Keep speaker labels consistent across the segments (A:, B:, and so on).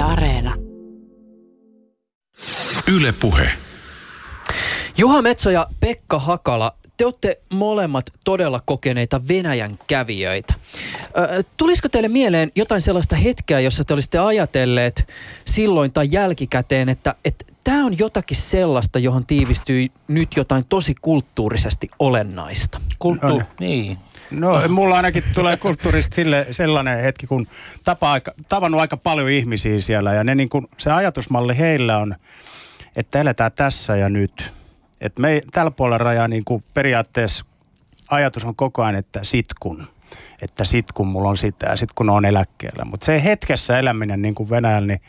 A: Yle Areena.
B: Yle Puhe.
C: Juha Metso ja Pekka Hakala, te olette molemmat todella kokeneita Venäjän kävijöitä. Ö, tulisiko teille mieleen jotain sellaista hetkeä, jossa te olisitte ajatelleet silloin tai jälkikäteen, että, että tämä on jotakin sellaista, johon tiivistyy nyt jotain tosi kulttuurisesti olennaista?
D: Kulttu-
E: No niin. No mulla ainakin tulee kulttuurista sille, sellainen hetki, kun tapa aika, tavannut aika paljon ihmisiä siellä ja ne niin kuin, se ajatusmalli heillä on, että eletään tässä ja nyt. Et me tällä puolella rajaa niin kuin periaatteessa ajatus on koko ajan, että sit kun. Että sit kun mulla on sitä ja sit kun on eläkkeellä. Mutta se hetkessä eläminen niin kuin Venäjällä, niin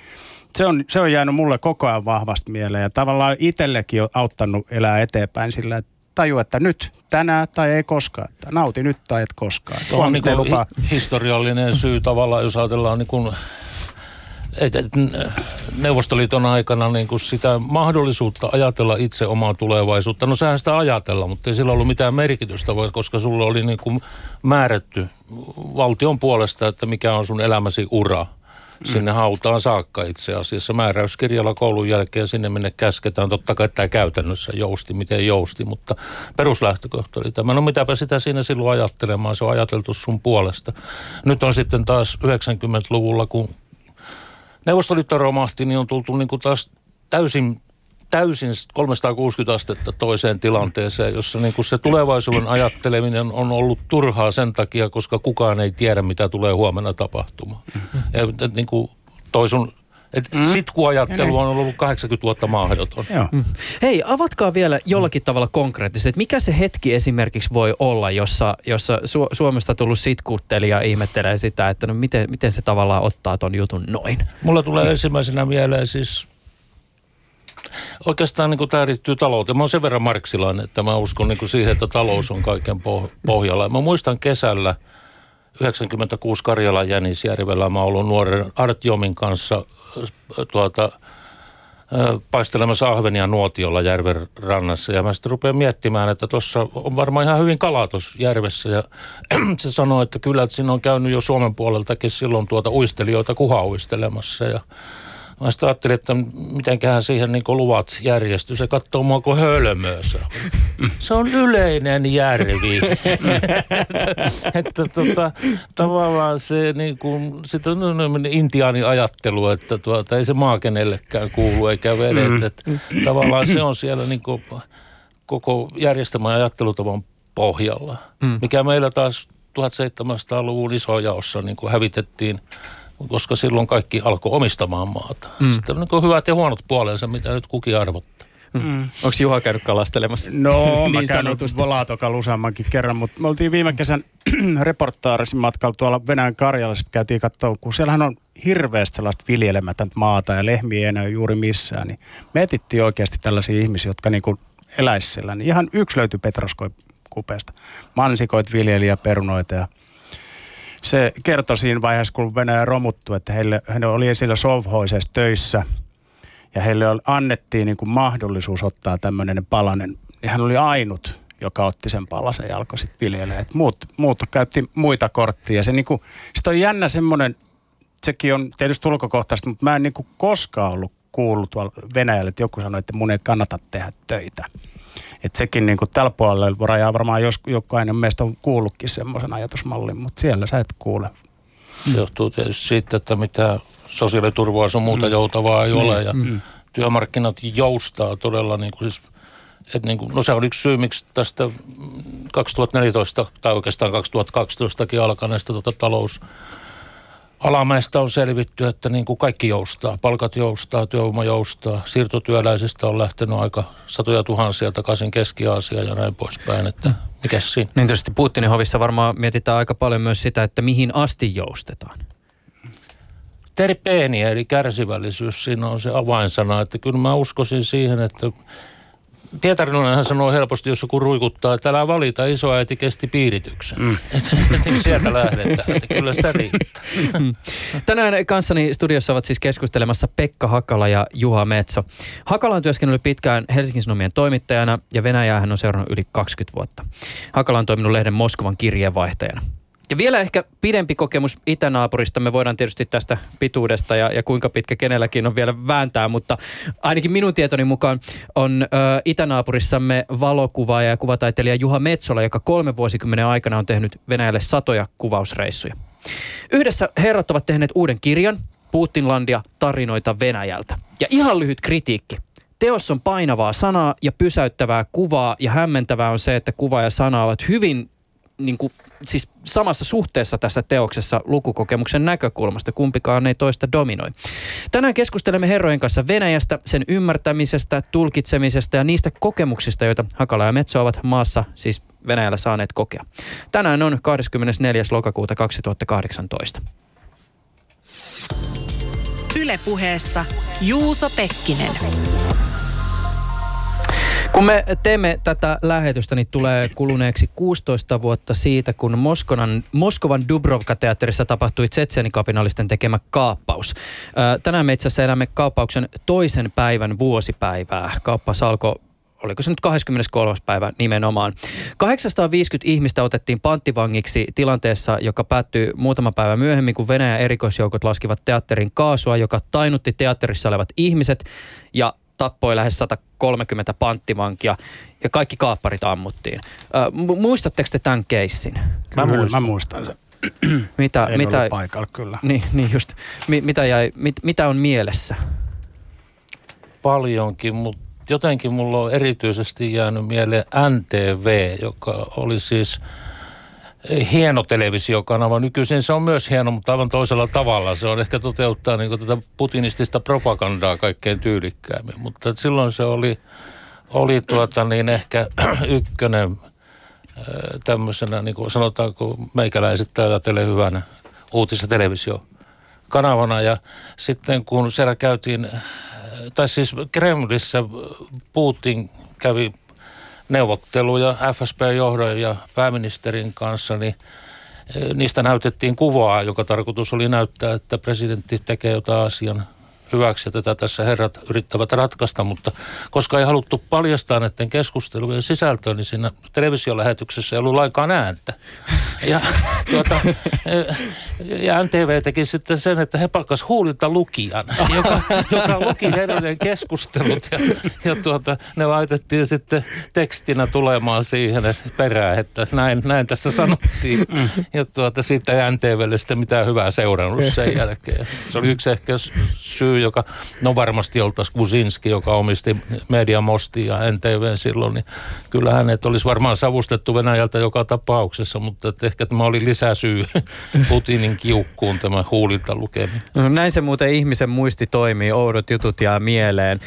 E: se on, se on jäänyt mulle koko ajan vahvasti mieleen. Ja tavallaan itsellekin on auttanut elää eteenpäin sillä, että taju, että nyt, tänään tai ei koskaan. Että nauti nyt tai et koskaan.
D: Tuo on niin
E: lupaa.
D: historiallinen syy tavallaan, jos ajatellaan niin kuin, et, et, Neuvostoliiton aikana niin kuin sitä mahdollisuutta ajatella itse omaa tulevaisuutta. No sehän sitä ajatella, mutta ei sillä ollut mitään merkitystä, koska sulla oli niin kuin määrätty valtion puolesta, että mikä on sun elämäsi ura. Sinne hautaan saakka itse asiassa. Määräyskirjalla koulun jälkeen sinne minne käsketään. Totta kai tämä käytännössä jousti, miten jousti, mutta peruslähtökohta oli tämä. No mitäpä sitä siinä silloin ajattelemaan, se on ajateltu sun puolesta. Nyt on sitten taas 90-luvulla, kun Neuvostoliitto romahti, niin on tultu niin kuin taas täysin, täysin 360 astetta toiseen tilanteeseen, jossa niin kuin se tulevaisuuden ajatteleminen on ollut turhaa sen takia, koska kukaan ei tiedä, mitä tulee huomenna tapahtumaan. Ja, et, niin kuin toi sun, et mm. sitkuajattelu on ollut 80 vuotta mahdoton.
E: Joo.
C: Hei, avatkaa vielä jollakin tavalla konkreettisesti, että mikä se hetki esimerkiksi voi olla, jossa, jossa Su- Suomesta tullut sitkuttelija ihmettelee sitä, että no miten, miten se tavallaan ottaa ton jutun noin.
D: Mulla tulee ensimmäisenä mieleen siis Oikeastaan niin tämä liittyy talouteen. Mä oon sen verran marksilainen, että mä uskon niin siihen, että talous on kaiken poh- pohjalla. Mä muistan kesällä 96 Karjalan Jänisjärvellä mä oon ollut nuoren Artjomin kanssa äh, tuota, äh, paistelemassa ahvenia nuotiolla järven rannassa. Ja mä sitten rupean miettimään, että tuossa on varmaan ihan hyvin kala tuossa järvessä. Ja se sanoi, että kyllä, että siinä on käynyt jo Suomen puoleltakin silloin tuota uistelijoita kuhauistelemassa. Ja Mä sitten ajattelin, että mitenköhän siihen niin luvat järjestyy. Se katsoo mua kuin hölmöössä. Se on yleinen järvi. että, että tota, tavallaan se niin kuin, sit on intiaani ajattelu, että tuota, ei se maa kenellekään kuulu eikä vedet. Mm. Että, tavallaan se on siellä niin kuin, koko järjestelmän ajattelutavan pohjalla. Mm. Mikä meillä taas 1700-luvun isojaossa niin kuin hävitettiin – koska silloin kaikki alkoi omistamaan maata. Mm. Sitten on niin hyvät ja huonot puolensa, mitä nyt kukin arvottaa.
C: Mm. Onko Juha käynyt kalastelemassa?
E: No, mä
C: niin
E: käyn
C: sanotusti.
E: Volatokalla useammankin kerran, mutta me oltiin viime kesän reportaarisin matkalla tuolla Venäjän Karjalassa, käytiin katsoa, kun siellähän on hirveästi sellaista viljelemätöntä maata ja lehmiä ei enää juuri missään, niin me etittiin oikeasti tällaisia ihmisiä, jotka niinku eläisi siellä. Niin ihan yksi löytyi Petroskoi-kupeesta. Mansikoit viljeli ja perunoita ja se kertoi siinä vaiheessa, kun Venäjä romuttui, että heille, he oli esillä sovhoisessa töissä ja heille annettiin niin kuin mahdollisuus ottaa tämmöinen palanen. Ja hän oli ainut, joka otti sen palasen ja alkoi sitten viljelemään. Muut, muut käytti muita korttia. Se, niin kuin, sit on jännä semmoinen, sekin on tietysti ulkokohtaista, mutta mä en niin kuin koskaan ollut kuullut tuolla Venäjällä, että joku sanoi, että mun ei kannata tehdä töitä. Että sekin niin kuin tällä puolella rajaa varmaan jos, jokainen meistä on kuullutkin semmoisen ajatusmallin, mutta siellä sä et kuule.
D: Se johtuu tietysti siitä, että mitä sosiaaliturvaa sun muuta mm. joutavaa ei ole ja mm. työmarkkinat joustaa todella niin kuin siis et niin kuin, no se on yksi syy, miksi tästä 2014 tai oikeastaan 2012kin alkaneesta tuota talous alamäistä on selvitty, että niin kuin kaikki joustaa. Palkat joustaa, työvoima joustaa. Siirtotyöläisistä on lähtenyt aika satoja tuhansia takaisin Keski-Aasiaan ja näin poispäin. Että mikä siinä?
C: Niin tietysti Putinin hovissa varmaan mietitään aika paljon myös sitä, että mihin asti joustetaan.
D: Terpeeni eli kärsivällisyys, siinä on se avainsana. Että kyllä mä uskoisin siihen, että Pietarinenhan sanoo helposti, jos joku ruikuttaa, että älä valita, isoäiti kesti piirityksen. Mm. Että et, sieltä lähdetään, että kyllä sitä riittää.
C: Tänään kanssani studiossa ovat siis keskustelemassa Pekka Hakala ja Juha Metso. Hakala on työskennellyt pitkään Helsingin Sanomien toimittajana ja Venäjää hän on seurannut yli 20 vuotta. Hakala on toiminut lehden Moskovan kirjeenvaihtajana. Ja vielä ehkä pidempi kokemus itänaapurista. Me voidaan tietysti tästä pituudesta ja, ja kuinka pitkä kenelläkin on vielä vääntää, mutta ainakin minun tietoni mukaan on ö, itänaapurissamme valokuvaaja ja kuvataiteilija Juha Metsola, joka kolme vuosikymmenen aikana on tehnyt Venäjälle satoja kuvausreissuja. Yhdessä herrat ovat tehneet uuden kirjan, Putinlandia tarinoita Venäjältä. Ja ihan lyhyt kritiikki. Teos on painavaa sanaa ja pysäyttävää kuvaa ja hämmentävää on se, että kuva ja sana ovat hyvin niin kuin, siis samassa suhteessa tässä teoksessa lukukokemuksen näkökulmasta. Kumpikaan ei toista dominoi. Tänään keskustelemme herrojen kanssa Venäjästä, sen ymmärtämisestä, tulkitsemisesta ja niistä kokemuksista, joita Hakala ja Metso ovat maassa, siis Venäjällä saaneet kokea. Tänään on 24. lokakuuta 2018.
A: Ylepuheessa Juuso Pekkinen.
C: Kun me teemme tätä lähetystä, niin tulee kuluneeksi 16 vuotta siitä, kun Moskovan, Moskovan Dubrovka-teatterissa tapahtui Tsetseni-kapinallisten tekemä kaappaus. Tänään me itse asiassa elämme kaappauksen toisen päivän vuosipäivää. Kaappaus alkoi oliko se nyt 23. päivä nimenomaan. 850 ihmistä otettiin panttivangiksi tilanteessa, joka päättyi muutama päivä myöhemmin, kun Venäjän erikoisjoukot laskivat teatterin kaasua, joka tainutti teatterissa olevat ihmiset ja tappoi lähes 130 panttivankia ja kaikki kaapparit ammuttiin. Äh, muistatteko te tämän keissin?
E: Mä muistan, mä muistan sen.
C: Mitä,
E: en
C: mitä,
E: paikalla kyllä.
C: Niin, niin just. Mi, mitä, jäi, mit, mitä on mielessä?
D: Paljonkin, mutta jotenkin mulla on erityisesti jäänyt mieleen NTV, joka oli siis hieno televisiokanava. Nykyisin se on myös hieno, mutta aivan toisella tavalla. Se on ehkä toteuttaa niin tätä putinistista propagandaa kaikkein tyylikkäämmin. Mutta silloin se oli, oli tuota niin ehkä ykkönen tämmöisenä, niin kuin sanotaanko meikäläiset ajattelee hyvänä uutis- ja televisiokanavana. Ja sitten kun siellä käytiin, tai siis Kremlissä Putin kävi neuvotteluja FSP-johdon ja pääministerin kanssa, niin eh, niistä näytettiin kuvaa, joka tarkoitus oli näyttää, että presidentti tekee jotain asian hyväksi ja tätä tässä herrat yrittävät ratkaista, mutta koska ei haluttu paljastaa näiden keskustelujen sisältöä, niin siinä televisiolähetyksessä ei ollut laikaan ääntä. Ja, tuota, ja NTV teki sitten sen, että he palkkasivat huulilta lukijan, joka, joka luki herrojen keskustelut ja, ja tuota, ne laitettiin sitten tekstinä tulemaan siihen perään, että näin, näin tässä sanottiin. Ja tuota, siitä ei NTVlle sitten mitään hyvää seurannut sen jälkeen. Se oli yksi ehkä syy, joka, no varmasti oltaisiin Kuzinski, joka omisti Mediamosti ja NTV silloin, niin kyllä hänet olisi varmaan savustettu Venäjältä joka tapauksessa, mutta että ehkä tämä oli lisäsyy Putinin kiukkuun tämä huulilta lukeminen.
C: No näin se muuten ihmisen muisti toimii, oudot jutut jää mieleen.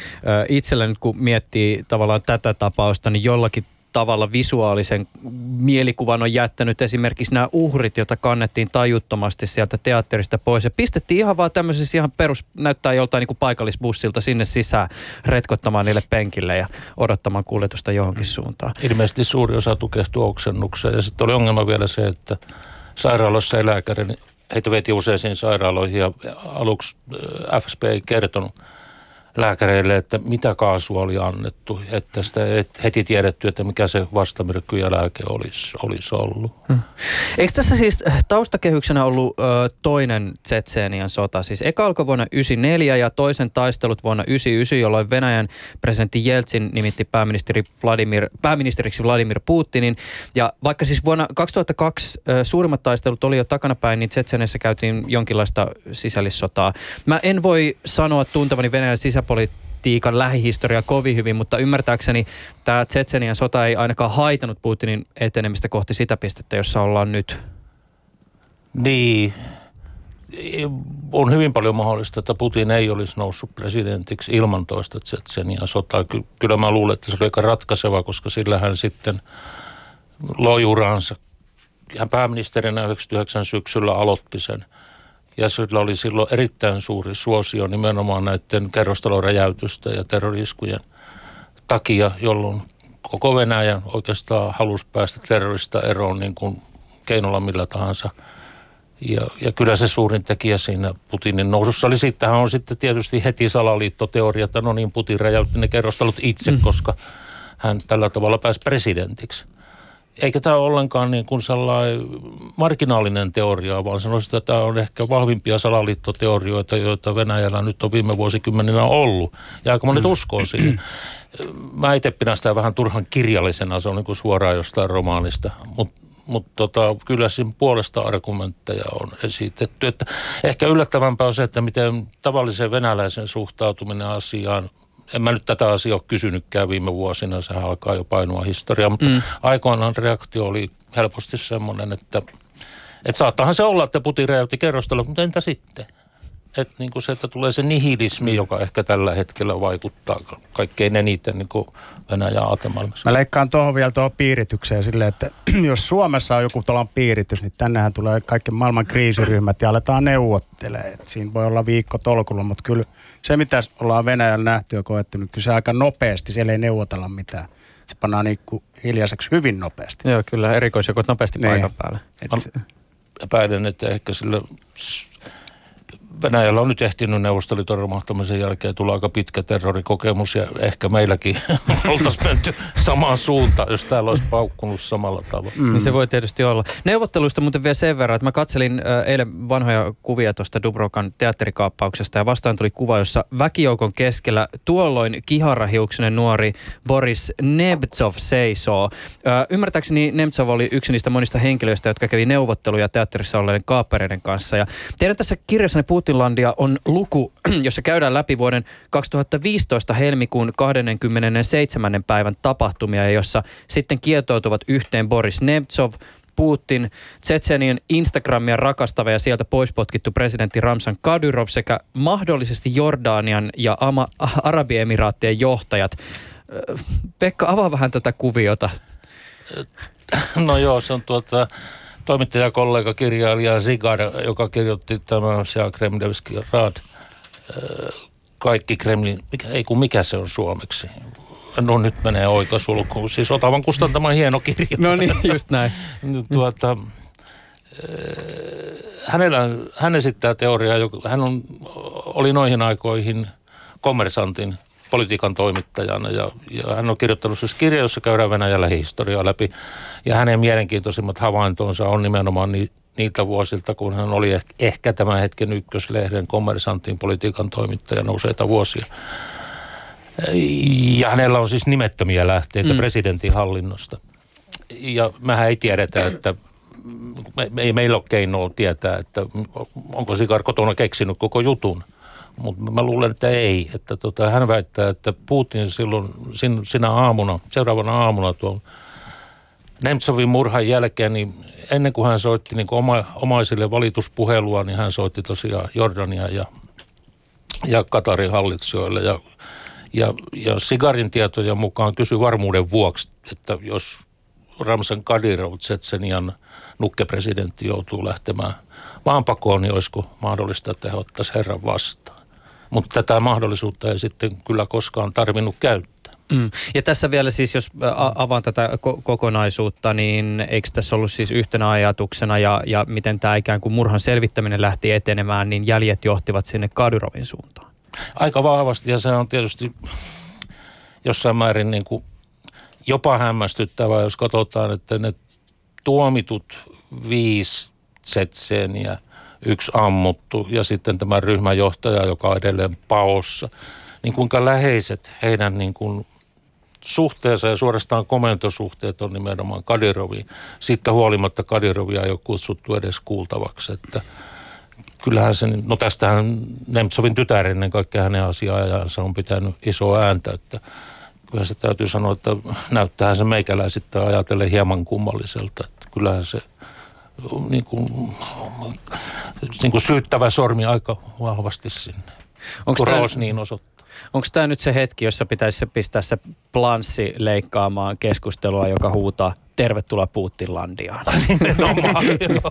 C: Itsellä nyt kun miettii tavallaan tätä tapausta, niin jollakin tavalla visuaalisen mielikuvan on jättänyt esimerkiksi nämä uhrit, joita kannettiin tajuttomasti sieltä teatterista pois. Ja pistettiin ihan vaan tämmöisessä ihan perus, näyttää joltain niin kuin paikallisbussilta sinne sisään retkottamaan niille penkille ja odottamaan kuljetusta johonkin suuntaan.
D: Ilmeisesti suuri osa tukehtui oksennukseen ja sitten oli ongelma vielä se, että sairaaloissa ei lääkäri, heitä veti useisiin sairaaloihin ja aluksi äh, FSP ei kertonut lääkäreille, että mitä kaasua oli annettu, että sitä heti tiedetty, että mikä se vastamyrkky ja lääke olisi, olisi ollut. Hmm.
C: Eikö tässä siis taustakehyksenä ollut ö, toinen Tsetseenian sota? Siis eka alkoi vuonna 1994 ja toisen taistelut vuonna 1999, jolloin Venäjän presidentti Jeltsin nimitti pääministeri Vladimir, pääministeriksi Vladimir Putinin. Ja vaikka siis vuonna 2002 ö, suurimmat taistelut oli jo takanapäin, niin Tsetseeniassa käytiin jonkinlaista sisällissotaa. Mä en voi sanoa tuntevani Venäjän sisä sisäpolitiikan lähihistoria kovin hyvin, mutta ymmärtääkseni tämä Tsetsenian sota ei ainakaan haitanut Putinin etenemistä kohti sitä pistettä, jossa ollaan nyt.
D: Niin, on hyvin paljon mahdollista, että Putin ei olisi noussut presidentiksi ilman toista Tsetsenian sotaa. Kyllä mä luulen, että se oli aika ratkaiseva, koska sillä hän sitten loi uransa. Hän pääministerinä 99 syksyllä aloitti sen – ja sillä oli silloin erittäin suuri suosio nimenomaan näiden kerrostaloräjäytystä ja terroriskujen takia, jolloin koko Venäjä oikeastaan halusi päästä terrorista eroon niin kuin keinolla millä tahansa. Ja, ja kyllä se suurin tekijä siinä Putinin nousussa oli, sittenhän on sitten tietysti heti salaliittoteoria, että no niin, Putin räjäytti ne kerrostalot itse, mm. koska hän tällä tavalla pääsi presidentiksi. Eikä tämä ole ollenkaan niin kuin sellainen marginaalinen teoria, vaan sanoisin, että tämä on ehkä vahvimpia salaliittoteorioita, joita Venäjällä nyt on viime vuosikymmeninä ollut. Ja aika monet uskoo siihen. Mä itse pidän sitä vähän turhan kirjallisena, se on niin kuin suoraan jostain romaanista, mutta mutta tota, kyllä siinä puolesta argumentteja on esitetty. Että ehkä yllättävämpää on se, että miten tavallisen venäläisen suhtautuminen asiaan en mä nyt tätä asiaa ole kysynytkään viime vuosina, se alkaa jo painua historiaa, mutta mm. aikoinaan reaktio oli helposti semmoinen, että, että saattahan se olla, että Putin räjäytti kerrostella, mutta entä sitten? Että niin kuin se, että tulee se nihilismi, joka ehkä tällä hetkellä vaikuttaa kaikkein eniten niin kuin Venäjän aatemaailmassa.
E: Mä leikkaan tuohon vielä tuohon piiritykseen silleen, että jos Suomessa on joku tuolla piiritys, niin tännehän tulee kaikki maailman kriisiryhmät ja aletaan neuvottelemaan. Et siinä voi olla viikko tolkulla, mutta kyllä se mitä ollaan Venäjällä nähty ja koettu, niin kyllä se aika nopeasti, siellä ei neuvotella mitään. Se pannaan niin kuin hiljaiseksi hyvin nopeasti.
C: Joo, kyllä erikoisjoukot nopeasti niin. paikan päälle.
D: Et... Epäilen, että ehkä sillä Venäjällä on nyt ehtinyt Neuvostoliiton romahtamisen jälkeen tulla aika pitkä terrorikokemus ja ehkä meilläkin oltaisiin menty samaan suuntaan, jos täällä olisi paukkunut samalla tavalla.
C: Mm. Niin se voi tietysti olla. Neuvotteluista muuten vielä sen verran, että mä katselin äh, eilen vanhoja kuvia tuosta Dubrokan teatterikaappauksesta ja vastaan tuli kuva, jossa väkijoukon keskellä tuolloin kiharahiuksinen nuori Boris Nebtsov seisoo. Äh, ymmärtääkseni Nemtsov oli yksi niistä monista henkilöistä, jotka kävi neuvotteluja teatterissa olleiden kaappereiden kanssa ja teidän tässä kirjassanne puhuttiin Putinlandia on luku, jossa käydään läpi vuoden 2015 helmikuun 27. päivän tapahtumia, jossa sitten kietoutuvat yhteen Boris Nemtsov, Putin, Tsetsenien Instagramia rakastava ja sieltä poispotkittu presidentti Ramsan Kadyrov sekä mahdollisesti Jordanian ja Ama- Arabiemiraattien johtajat. Pekka, avaa vähän tätä kuviota.
D: No joo, se on tuota toimittajakollega, kirjailija Zigar, joka kirjoitti tämän Sia Kremlevski Raad, kaikki Kremlin, mikä, ei kun mikä se on suomeksi. No nyt menee oikasulkuun. Siis Otavan kustantama hieno kirja.
C: No niin, just näin.
D: tuota, hänellä, hän esittää teoriaa, hän on, oli noihin aikoihin kommersantin politiikan toimittajana ja, ja hän on kirjoittanut siis kirja, jossa käydään Venäjällä historiaa läpi. Ja hänen mielenkiintoisimmat havaintonsa on nimenomaan ni, niiltä vuosilta, kun hän oli ehkä, ehkä tämän hetken ykköslehden kommersantin politiikan toimittajana useita vuosia. Ja hänellä on siis nimettömiä lähteitä mm. presidentin hallinnosta. Ja mehän ei tiedetä, että me, ei meillä ole keinoa tietää, että onko Sikar kotona keksinyt koko jutun – mutta mä luulen, että ei. Että tota, hän väittää, että Putin silloin sin, sinä aamuna, seuraavana aamuna tuon Nemtsovin murhan jälkeen, niin ennen kuin hän soitti niin kuin oma, omaisille valituspuhelua, niin hän soitti tosiaan Jordania ja, ja Katarin hallitsijoille. Ja, ja, ja Sigarin tietojen mukaan kysyi varmuuden vuoksi, että jos Ramsan Kadirov, Tsetsenian nukkepresidentti, joutuu lähtemään maanpakoon, niin olisiko mahdollista, että he ottaisivat herran vastaan. Mutta tätä mahdollisuutta ei sitten kyllä koskaan tarvinnut käyttää.
C: Mm. Ja tässä vielä siis, jos avaan tätä ko- kokonaisuutta, niin eikö tässä ollut siis yhtenä ajatuksena ja, ja miten tämä ikään kuin murhan selvittäminen lähti etenemään, niin jäljet johtivat sinne Kadyrovin suuntaan?
D: Aika vahvasti ja se on tietysti jossain määrin niin kuin jopa hämmästyttävää, jos katsotaan, että ne tuomitut viisi tsetseeniä yksi ammuttu ja sitten tämä ryhmäjohtaja, joka on edelleen paossa, niin kuinka läheiset heidän niin kuin suhteensa ja suorastaan komentosuhteet on nimenomaan Kadiroviin. Siitä huolimatta Kadirovia ei ole kutsuttu edes kuultavaksi, että kyllähän se, no tästähän Nemtsovin tytär ennen kaikkea hänen asiaajansa on pitänyt iso ääntä, että kyllä se täytyy sanoa, että näyttää se meikäläisittäin ajatellen hieman kummalliselta, että kyllähän se – niin kuin, niin kuin syyttävä sormi aika vahvasti sinne. Onko tämä, niin osoittaa.
C: Onko tämä nyt se hetki, jossa pitäisi pistää se planssi leikkaamaan keskustelua, joka huutaa tervetuloa Putinlandiaan.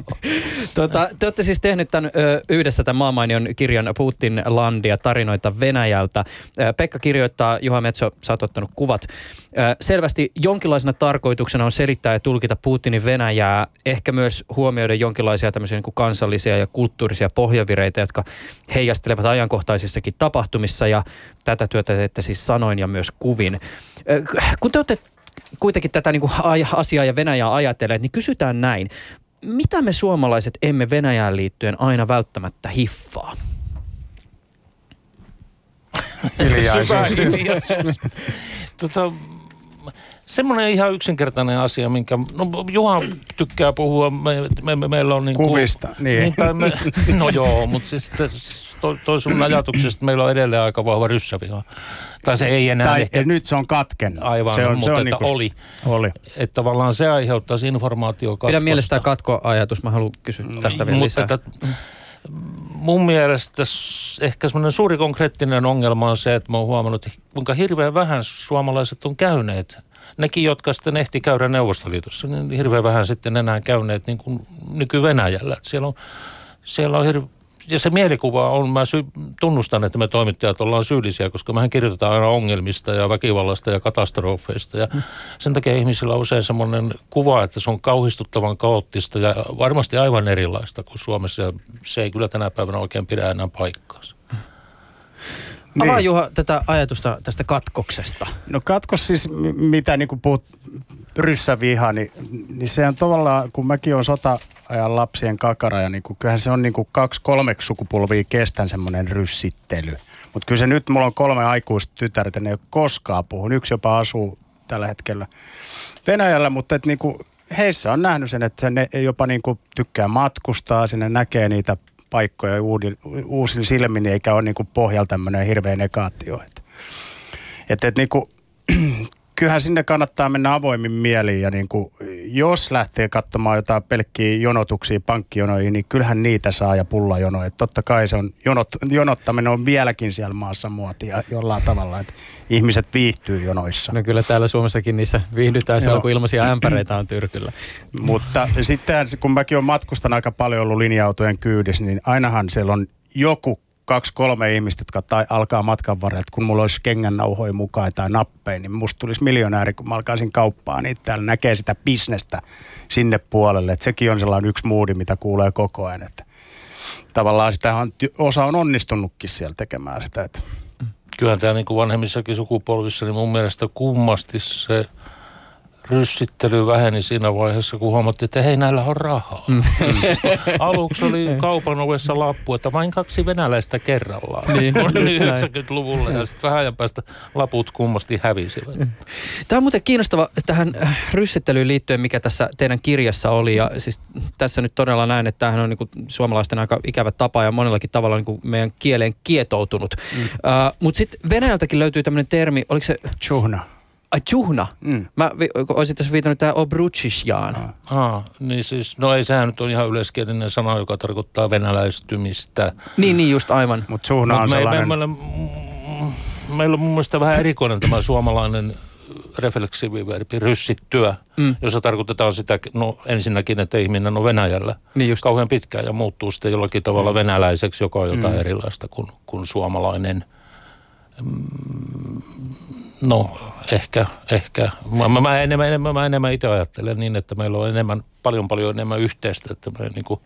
C: tota, te olette siis tehneet tämän, yhdessä tämän maamainion kirjan Putinlandia, tarinoita Venäjältä. Pekka kirjoittaa, Juha Metso, sä oot ottanut kuvat. selvästi jonkinlaisena tarkoituksena on selittää ja tulkita Putinin Venäjää, ehkä myös huomioida jonkinlaisia tämmöisiä niin kuin kansallisia ja kulttuurisia pohjavireitä, jotka heijastelevat ajankohtaisissakin tapahtumissa ja tätä työtä teette siis sanoin ja myös kuvin. kun te olette kuitenkin tätä niin kuin asiaa ja Venäjää ajatellen, niin kysytään näin. Mitä me suomalaiset emme Venäjään liittyen aina välttämättä hiffaa?
D: Hiljaisuus. tota, semmoinen ihan yksinkertainen asia, minkä, no Juha tykkää puhua, me, me, me, meillä on niin
E: kuin, Kuvista, niin. niin
D: tai me, no joo, mutta siis toi, toi sun ajatuksesta meillä on edelleen aika vahva ryssäviha. Tai se ei enää
E: tai
D: ehkä...
E: nyt se on katkennut.
D: Aivan, se on, mutta se on että niin kuin, oli.
E: oli.
D: Että tavallaan se aiheuttaisi informaatiokatkosta.
C: Pidän mielestä katkoajatus, mä haluan kysyä tästä vielä lisää. Mutta että,
D: mun mielestä ehkä semmoinen suuri konkreettinen ongelma on se, että mä oon huomannut, kuinka hirveän vähän suomalaiset on käyneet. Nekin, jotka sitten ehti käydä Neuvostoliitossa, niin hirveän vähän sitten enää käyneet niin kuin nyky-Venäjällä. Siellä on, siellä on hirveän ja se mielikuva on, mä sy- tunnustan, että me toimittajat ollaan syyllisiä, koska mehän kirjoitetaan aina ongelmista ja väkivallasta ja katastrofeista. Ja sen takia ihmisillä on usein semmoinen kuva, että se on kauhistuttavan kaoottista ja varmasti aivan erilaista kuin Suomessa. Ja se ei kyllä tänä päivänä oikein pidä enää paikkaansa.
C: Niin. Avaa Juha tätä ajatusta tästä katkoksesta.
E: No katkos siis, mitä niin kuin puhut ryssäviha, niin, niin se on tavallaan, kun mäkin olen sota-ajan lapsien kakara, ja niin kuin, kyllähän se on niin kuin kaksi, kolme sukupolvia kestän semmoinen ryssittely. Mutta kyllä se nyt, mulla on kolme aikuista tytärtä, ne ei ole koskaan puhun. Yksi jopa asuu tällä hetkellä Venäjällä, mutta et niin kuin, heissä on nähnyt sen, että ne jopa niin kuin tykkää matkustaa, sinne näkee niitä paikkoja uusin silmin, eikä ole niin kuin pohjalla tämmöinen hirveä negaatio. Että et, et niin kuin, kyllähän sinne kannattaa mennä avoimin mieliin ja niin kuin, jos lähtee katsomaan jotain pelkkiä jonotuksia pankkijonoihin, niin kyllähän niitä saa ja pullajonoja. Totta kai se on, jonot, jonottaminen on vieläkin siellä maassa muotia jollain tavalla, että ihmiset viihtyy jonoissa.
C: No kyllä täällä Suomessakin niissä viihdytään siellä, kun ilmaisia ämpäreitä on tyrkyllä.
E: Mutta sitten kun mäkin olen matkustanut aika paljon ollut linja-autojen kyydissä, niin ainahan siellä on joku kaksi, kolme ihmistä, jotka tai, alkaa matkan varrella, kun mulla olisi kengännauhoja mukaan tai nappeja, niin musta tulisi miljonääri, kun mä alkaisin kauppaa, niin täällä näkee sitä bisnestä sinne puolelle. Et sekin on sellainen yksi moodi, mitä kuulee koko ajan. Että tavallaan sitä on, osa on onnistunutkin siellä tekemään sitä. Että.
D: Kyllähän tämä niin kuin vanhemmissakin sukupolvissa, niin mun mielestä kummasti se – ryssittely väheni siinä vaiheessa, kun huomattiin, että hei, näillä on rahaa. Mm. Aluksi oli kaupan ovessa lappu, että vain kaksi venäläistä kerrallaan. Niin, 90-luvulla ja sitten vähän ajan päästä laput kummasti hävisivät. Mm.
C: Tämä on muuten kiinnostava tähän äh, ryssittelyyn liittyen, mikä tässä teidän kirjassa oli. Ja siis tässä nyt todella näen, että tämähän on niin suomalaisten aika ikävä tapa ja monellakin tavalla niin meidän kieleen kietoutunut. Mm. Uh, Mutta sitten Venäjältäkin löytyy tämmöinen termi, oliko se...
E: Chuhna.
C: Ai Juhna. Mm. Mä vi, olisin tässä viitannut tähän Obruchisjaan.
D: Ah. ah, niin siis, no ei sehän nyt on ihan yleiskielinen sana, joka tarkoittaa venäläistymistä.
C: Niin, niin just aivan.
E: Mutta Juhna on Mut sellainen...
D: Me, meillä, meillä on mun mielestä vähän erikoinen tämä suomalainen refleksiiviverbi ryssittyä, mm. jossa tarkoitetaan sitä, no ensinnäkin, että ihminen on Venäjällä niin just. kauhean pitkään ja muuttuu sitten jollakin tavalla mm. venäläiseksi, joka on jotain mm. erilaista kuin, kuin suomalainen. Mm, no, ehkä, ehkä. Mä, mä, enemmän, enemmän, mä enemmän itse ajattelen niin, että meillä on enemmän, paljon paljon enemmän yhteistä, että me niin kuin,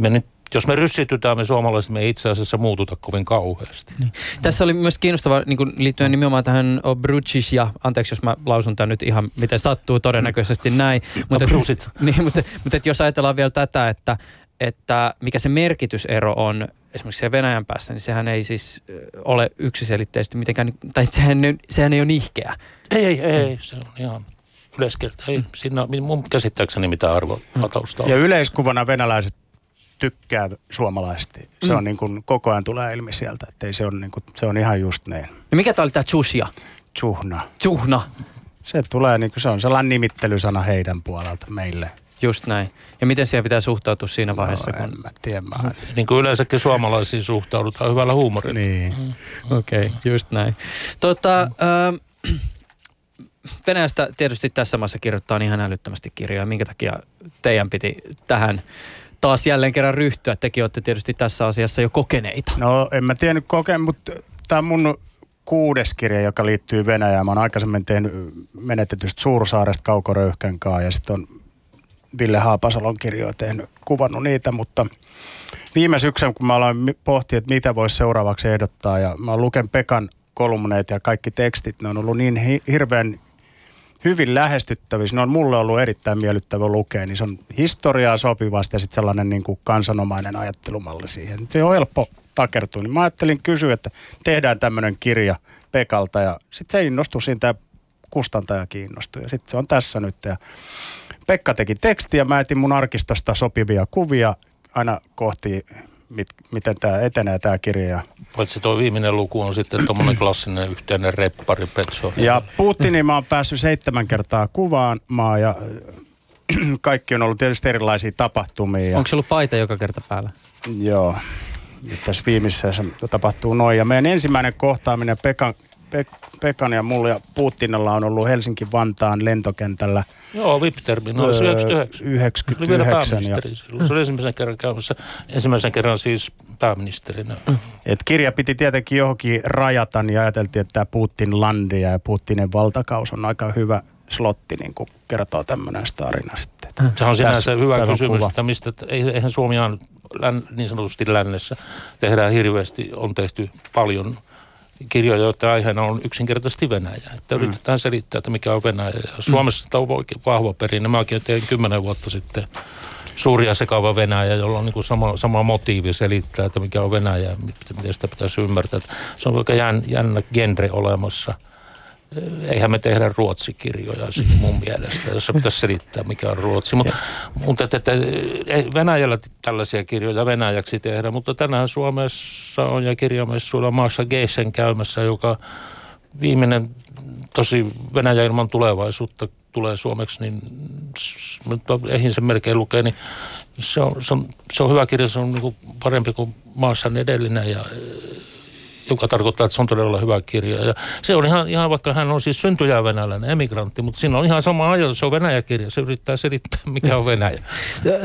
D: me nyt jos me ryssitytään, me suomalaiset, me ei itse asiassa muututa kovin kauheasti. Niin.
C: Tässä oli myös kiinnostava niin kuin liittyen nimenomaan tähän Obruchis ja, anteeksi jos mä lausun tämän nyt ihan miten sattuu, todennäköisesti näin.
D: mutta,
C: niin, mutta, mutta että jos ajatellaan vielä tätä, että, että mikä se merkitysero on esimerkiksi siellä Venäjän päässä, niin sehän ei siis ole yksiselitteisesti mitenkään, tai sehän, sehän ei ole nihkeä.
D: Ei, ei, ei, se on ihan yleiskieltä. Ei, siinä on mun käsittääkseni mitään arvoa taustalla.
E: Ja yleiskuvana venäläiset tykkää suomalaisesti. Se mm. on niin kuin, koko ajan tulee ilmi sieltä, että ei se, on niin kuin, se on ihan just niin.
C: Ja mikä tämä oli tämä tsusia?
E: Tsuhna.
C: Tsuhna.
E: Se tulee, niin kuin, se on sellainen nimittelysana heidän puolelta meille.
C: Just näin. Ja miten siihen pitää suhtautua siinä no, vaiheessa?
E: No, kun... en mä tiedä. Mä...
D: Niin kuin yleensäkin suomalaisiin suhtaudutaan hyvällä huumorilla.
E: Niin.
C: Mm. Okei, okay, just näin. Tota, äh, Venäjästä tietysti tässä maassa kirjoittaa ihan älyttömästi kirjoja. Minkä takia teidän piti tähän taas jälleen kerran ryhtyä? Tekin olette tietysti tässä asiassa jo kokeneita.
E: No en mä tiennyt kokea, mutta tämä mun kuudes kirja, joka liittyy Venäjään. Mä oon aikaisemmin tehnyt menetetystä Suursaaresta Kaukoröyhkän kanssa ja sitten on Ville Haapasalon kirjoja tehnyt, kuvannut niitä, mutta viime syksyn, kun mä aloin pohtia, että mitä voisi seuraavaksi ehdottaa, ja mä luken Pekan kolumneet ja kaikki tekstit, ne on ollut niin hirveän hyvin lähestyttävissä. Ne on mulle ollut erittäin miellyttävä lukea, niin se on historiaa sopivasti ja sitten sellainen niin kuin kansanomainen ajattelumalli siihen. Se on helppo takertua. Niin mä ajattelin kysyä, että tehdään tämmöinen kirja Pekalta ja sitten se innostui siitä kustantaja kiinnostui ja sitten se on tässä nyt. Ja Pekka teki tekstiä, mä etin mun arkistosta sopivia kuvia aina kohti mit, miten tämä etenee tämä kirja.
D: Paitsi tuo viimeinen luku on sitten tuommoinen klassinen yhteinen reppari Petso.
E: Ja Putinin mä oon päässyt seitsemän kertaa kuvaan maa ja kaikki on ollut tietysti erilaisia tapahtumia.
C: Onko se ollut paita joka kerta päällä?
E: Joo. Ja tässä viimeisessä se tapahtuu noin. Ja meidän ensimmäinen kohtaaminen Pekan Pek- Pekan ja mulla ja Putinalla on ollut Helsinki-Vantaan lentokentällä.
D: Joo, VIP-terminaali, öö, 99.
E: 99.
D: Oli vielä pääministeri silloin. Se oli ensimmäisen kerran käymässä, ensimmäisen kerran siis pääministerinä.
E: Et kirja piti tietenkin johonkin rajata, niin ajateltiin, että tämä Putin landia ja Putinin valtakaus on aika hyvä slotti, niin kuin kertoo tämmöinen tarina sitten.
D: Se on sinänsä hyvä kysymys, että mistä, että eihän Suomi län, niin sanotusti lännessä tehdään hirveästi, on tehty paljon – kirjoja, joiden aiheena on yksinkertaisesti Venäjä. Että mm. yritetään selittää, että mikä on Venäjä. Ja Suomessa mm. on oikein vahva perinne. Mäkin tein kymmenen vuotta sitten suuria sekava Venäjä, jolla on niin kuin sama, sama motiivi selittää, että mikä on Venäjä, miten sitä pitäisi ymmärtää. Että se on jännä, jännä genre olemassa – eihän me tehdä ruotsikirjoja mun mielestä, jossa pitäisi selittää, mikä on ruotsi. Mut, mutta että, että, Venäjällä tällaisia kirjoja venäjäksi tehdä, mutta tänään Suomessa on ja kirjamessuilla maassa Geissen käymässä, joka viimeinen tosi Venäjä ilman tulevaisuutta tulee suomeksi, niin mutta eihin se melkein lukee, niin se on, se on, se on hyvä kirja, se on niin parempi kuin maassa edellinen ja joka tarkoittaa, että se on todella hyvä kirja. Ja se on ihan, ihan vaikka hän on siis syntyjä venäläinen emigrantti, mutta siinä on ihan sama ajatus, se on Venäjä-kirja, se yrittää selittää, mikä on Venäjä.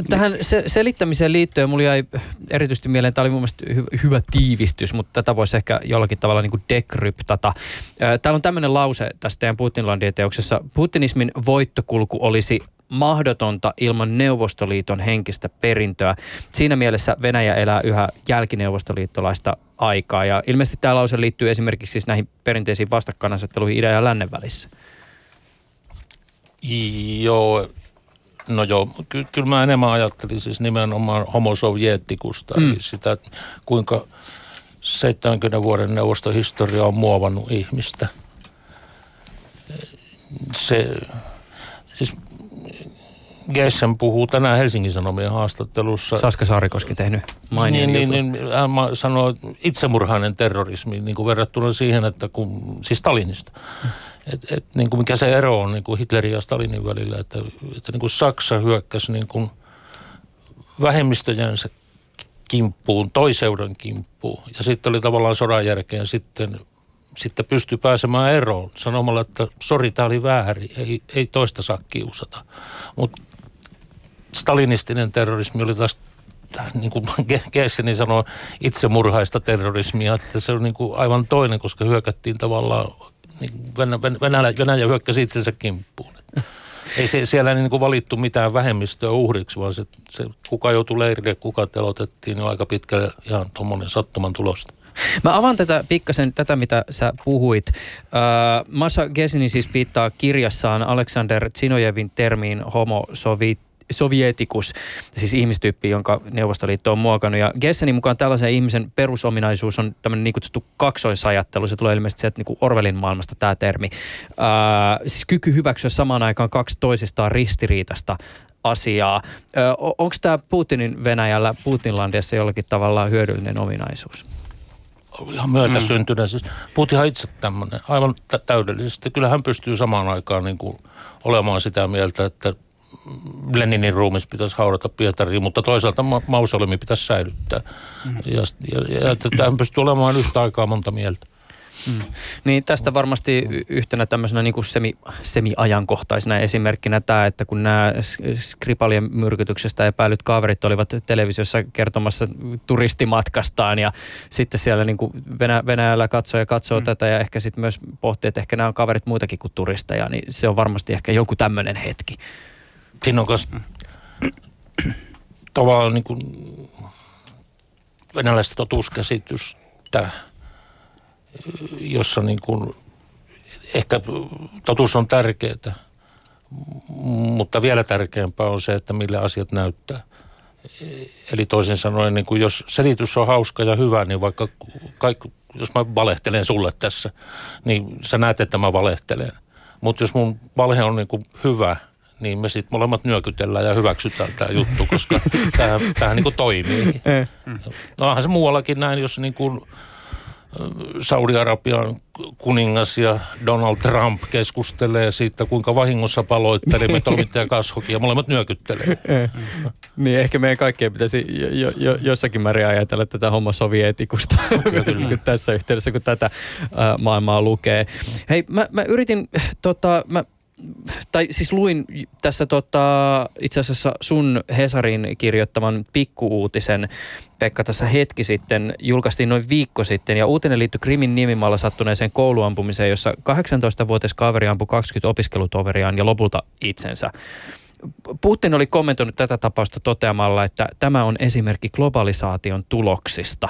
C: Tähän se, selittämiseen liittyen mulla jäi erityisesti mieleen, tämä oli mun mielestä hy, hyvä tiivistys, mutta tätä voisi ehkä jollakin tavalla niin kuin dekryptata. Täällä on tämmöinen lause tästä teidän Putinlandien teoksessa. Putinismin voittokulku olisi mahdotonta ilman Neuvostoliiton henkistä perintöä. Siinä mielessä Venäjä elää yhä jälkineuvostoliittolaista aikaa ja ilmeisesti tämä lause liittyy esimerkiksi siis näihin perinteisiin vastakkainasetteluihin idän ja lännen välissä.
D: Joo, no joo, ky- kyllä mä enemmän ajattelin siis nimenomaan homosovjeettikusta, mm. eli sitä, kuinka 70 vuoden neuvostohistoria on muovannut ihmistä. Se, siis Gessen puhuu tänään Helsingin Sanomien haastattelussa.
C: Saska Saarikoski tehnyt mainion
D: niin, niin, niin, hän sanoo itsemurhainen terrorismi niin kuin verrattuna siihen, että kun, siis Stalinista. Mm. Et, et, niin kuin mikä se ero on niin kuin Hitlerin ja Stalinin välillä, että, että niin kuin Saksa hyökkäsi niin kuin vähemmistöjensä kimppuun, toiseuden kimppuun. Ja sitten oli tavallaan sodan jälkeen sitten, sitten pystyi pääsemään eroon sanomalla, että sori, tämä oli väärin, ei, ei toista saa kiusata. Mutta stalinistinen terrorismi oli taas niin kuin Gesseni sanoi, itsemurhaista terrorismia, että se on niin kuin aivan toinen, koska hyökättiin tavallaan, niin Venäjä, Venäjä hyökkäsi itsensä kimppuun. Ei se, siellä niin kuin valittu mitään vähemmistöä uhriksi, vaan se, se kuka joutui leirille, kuka telotettiin, niin aika pitkälle ihan tuommoinen sattuman tulosta.
C: Mä avaan tätä pikkasen, tätä mitä sä puhuit. Uh, Masa Gesini siis viittaa kirjassaan Alexander Tsinojevin termiin homo sovit sovietikus, siis ihmistyyppi, jonka Neuvostoliitto on muokannut. Ja Gessenin mukaan tällaisen ihmisen perusominaisuus on tämmöinen niin kutsuttu kaksoisajattelu. Se tulee ilmeisesti sieltä niin Orwellin maailmasta tämä termi. Ää, siis kyky hyväksyä samaan aikaan kaksi toisistaan ristiriitasta asiaa. Onko tämä Putinin Venäjällä, Putinlandiassa jollakin tavalla hyödyllinen ominaisuus?
D: ihan myötäsyntyneen. Mm. Siis Putinhan itse tämmöinen, aivan täydellisesti. Kyllä hän pystyy samaan aikaan niin kuin olemaan sitä mieltä, että Leninin ruumis pitäisi haudata Pietariin, mutta toisaalta ma- mausoleumi pitäisi säilyttää. Mm. Ja, ja, ja että hän pystyy olemaan yhtä aikaa monta mieltä.
C: Mm. Niin tästä varmasti yhtenä tämmöisenä niin kuin semi, semi-ajankohtaisena esimerkkinä tämä, että kun nämä Skripalien myrkytyksestä epäilyt kaverit olivat televisiossa kertomassa turistimatkastaan ja sitten siellä niin kuin Venä, Venäjällä katsoo ja katsoo mm. tätä ja ehkä sitten myös pohtii, että ehkä nämä on kaverit muitakin kuin turisteja, niin se on varmasti ehkä joku tämmöinen hetki.
D: Myös tavallaan niin kuin venäläistä totuuskäsitystä, jossa niin kuin ehkä totuus on tärkeää, mutta vielä tärkeämpää on se, että millä asiat näyttää. Eli toisin sanoen, niin kuin jos selitys on hauska ja hyvä, niin vaikka kaikki, jos mä valehtelen sulle tässä, niin sä näet, että mä valehtelen. Mutta jos mun valhe on niin kuin hyvä, niin me sitten molemmat nyökytellään ja hyväksytään tämä juttu, koska tämähän, niin toimii. No onhan se muuallakin näin, jos niin kuin Saudi-Arabian kuningas ja Donald Trump keskustelee siitä, kuinka vahingossa paloittelimme toimittaja Kashokin ja molemmat nyökyttelee.
C: niin ehkä meidän kaikkien pitäisi jo, jo, jossakin määrin ajatella tätä homo sovietikusta niin tässä yhteydessä, kun tätä ää, maailmaa lukee. Hei, mä, mä yritin, tota, mä tai siis luin tässä tota, itse asiassa sun Hesarin kirjoittaman pikkuuutisen, Pekka, tässä hetki sitten, julkaistiin noin viikko sitten, ja uutinen liittyi Krimin nimimalla sattuneeseen kouluampumiseen, jossa 18-vuotias kaveri ampui 20 opiskelutoveriaan ja lopulta itsensä. Putin oli kommentoinut tätä tapausta toteamalla, että tämä on esimerkki globalisaation tuloksista.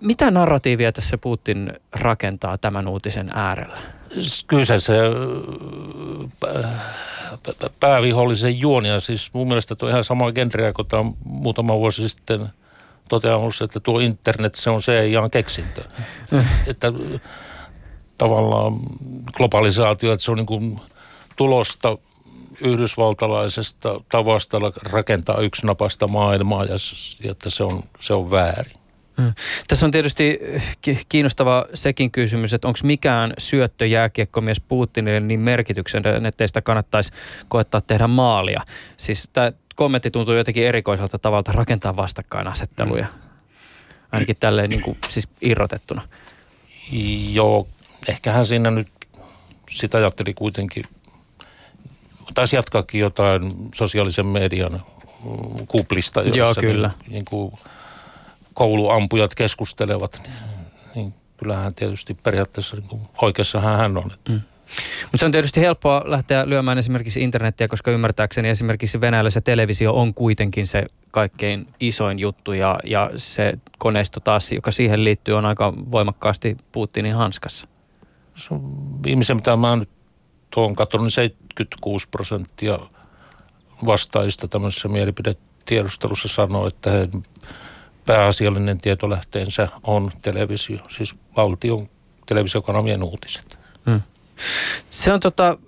C: Mitä narratiivia tässä Putin rakentaa tämän uutisen äärellä?
D: Kyllä se päävihollisen juonia, siis mun mielestä tuo ihan sama genreä, kun tämä on muutama vuosi sitten toteamus, että tuo internet se on se ihan keksintö. että tavallaan globalisaatio, että se on niin kuin tulosta yhdysvaltalaisesta tavasta rakentaa yksnapasta maailmaa ja että se on, se on väärin.
C: Mm. Tässä on tietysti kiinnostava sekin kysymys, että onko mikään syöttöjääkiekkomies Putinille niin merkityksen, että sitä kannattaisi koettaa tehdä maalia. Siis tämä kommentti tuntuu jotenkin erikoiselta tavalta rakentaa vastakkainasetteluja. Mm. Ainakin tälleen niin kuin, siis irrotettuna.
D: Joo, hän siinä nyt sitä ajatteli kuitenkin. Taisi jatkaakin jotain sosiaalisen median kuplista,
C: Joo, kyllä.
D: Niin, niin kuin kouluampujat keskustelevat, niin, niin kyllähän tietysti periaatteessa niin oikeassa hän on. Mm.
C: Mutta se on tietysti helppoa lähteä lyömään esimerkiksi internettiä, koska ymmärtääkseni esimerkiksi Venäjällä televisio on kuitenkin se kaikkein isoin juttu ja, ja se koneisto taas, joka siihen liittyy, on aika voimakkaasti Putinin hanskassa.
D: Se on viimeisen, mitä mä nyt tuon katsonut, niin 76 prosenttia vastaajista tämmöisessä mielipidetiedustelussa sanoo, että he pääasiallinen tietolähteensä on televisio, siis valtion televisiokanavien uutiset. Hmm.
C: Se on tota,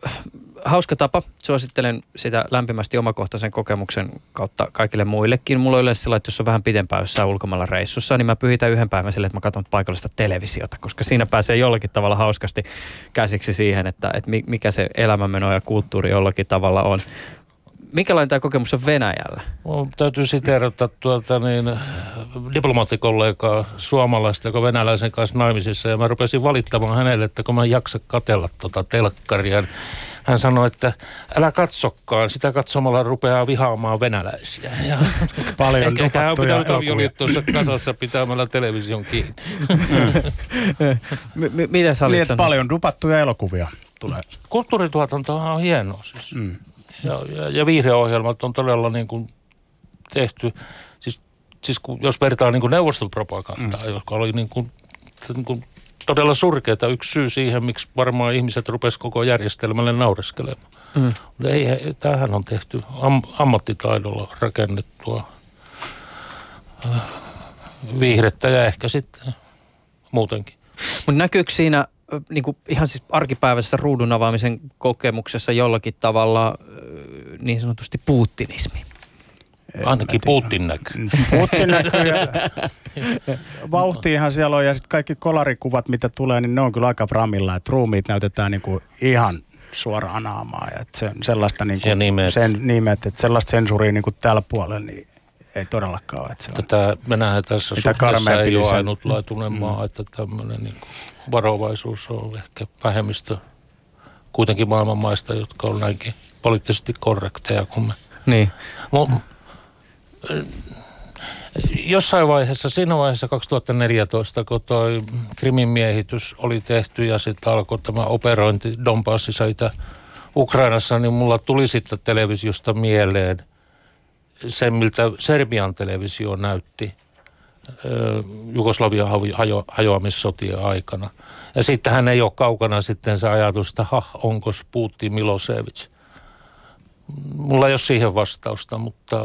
C: hauska tapa. Suosittelen sitä lämpimästi omakohtaisen kokemuksen kautta kaikille muillekin. Mulla on yleensä sillä, että jos on vähän pitempään jossain ulkomailla reissussa, niin mä pyhitän yhden päivän sille, että mä katson paikallista televisiota, koska siinä pääsee jollakin tavalla hauskasti käsiksi siihen, että, että mikä se elämänmeno ja kulttuuri jollakin tavalla on. Minkälainen tämä kokemus on Venäjällä?
D: Mun täytyy siteerata tuota niin, diplomaattikollegaa suomalaista, joka venäläisen kanssa naimisissa. Ja mä rupesin valittamaan hänelle, että kun mä en jaksa katella tuota telkkaria. Hän sanoi, että älä katsokkaan, sitä katsomalla rupeaa vihaamaan venäläisiä. Ja
E: Paljon
D: Ehkä hän on pitänyt avioliittoissa kasassa pitämällä television kiinni.
C: M- mitä sä olit
E: niin, Paljon dupattuja elokuvia tulee.
D: Kulttuurituotanto on hienoa siis. Mm. Ja, ja, ja viihdeohjelmat on todella niin kuin tehty, siis, siis kun, jos vertaa niin kuin neuvostopropagandaa, mm. joka oli niin kuin, niin kuin todella surkeata yksi syy siihen, miksi varmaan ihmiset rupes koko järjestelmälle naureskelemaan. Mm. Ei, tämähän on tehty am, ammattitaidolla rakennettua äh, viihdettä ja ehkä sitten muutenkin.
C: Mutta näkyykö siinä niin kuin ihan siis arkipäiväisessä ruudun avaamisen kokemuksessa jollakin tavalla niin sanotusti puuttinismi?
D: Ainakin Putin näkyy.
E: Putin näkyy ja vauhtiinhan siellä on ja sitten kaikki kolarikuvat, mitä tulee, niin ne on kyllä aika framilla, että ruumiit näytetään niin kuin ihan suoraan naamaa ja että se, sellaista niin kuin,
D: ja nimet.
E: Sen, nimet, että sellaista sensuuria niin kuin tällä puolella niin ei todellakaan ole. Että se on
D: Tätä Venäjä tässä suhteessa ei ole ainutlaatuinen mm. maa, että tämmöinen niin varovaisuus on ehkä vähemmistö kuitenkin maailman maista, jotka on näinkin poliittisesti korrekteja kuin me.
C: Niin.
D: Mut, jossain vaiheessa, siinä vaiheessa 2014, kun toi Krimin miehitys oli tehty ja sitten alkoi tämä operointi Donbassissa Ukrainassa, niin mulla tuli sitten televisiosta mieleen – se, miltä Serbian televisio näytti Jugoslavian hajo, hajoamissotien aikana. Ja sittenhän ei ole kaukana sitten se ajatus, että ha, onko Putin Milosevic. Mulla ei ole siihen vastausta, mutta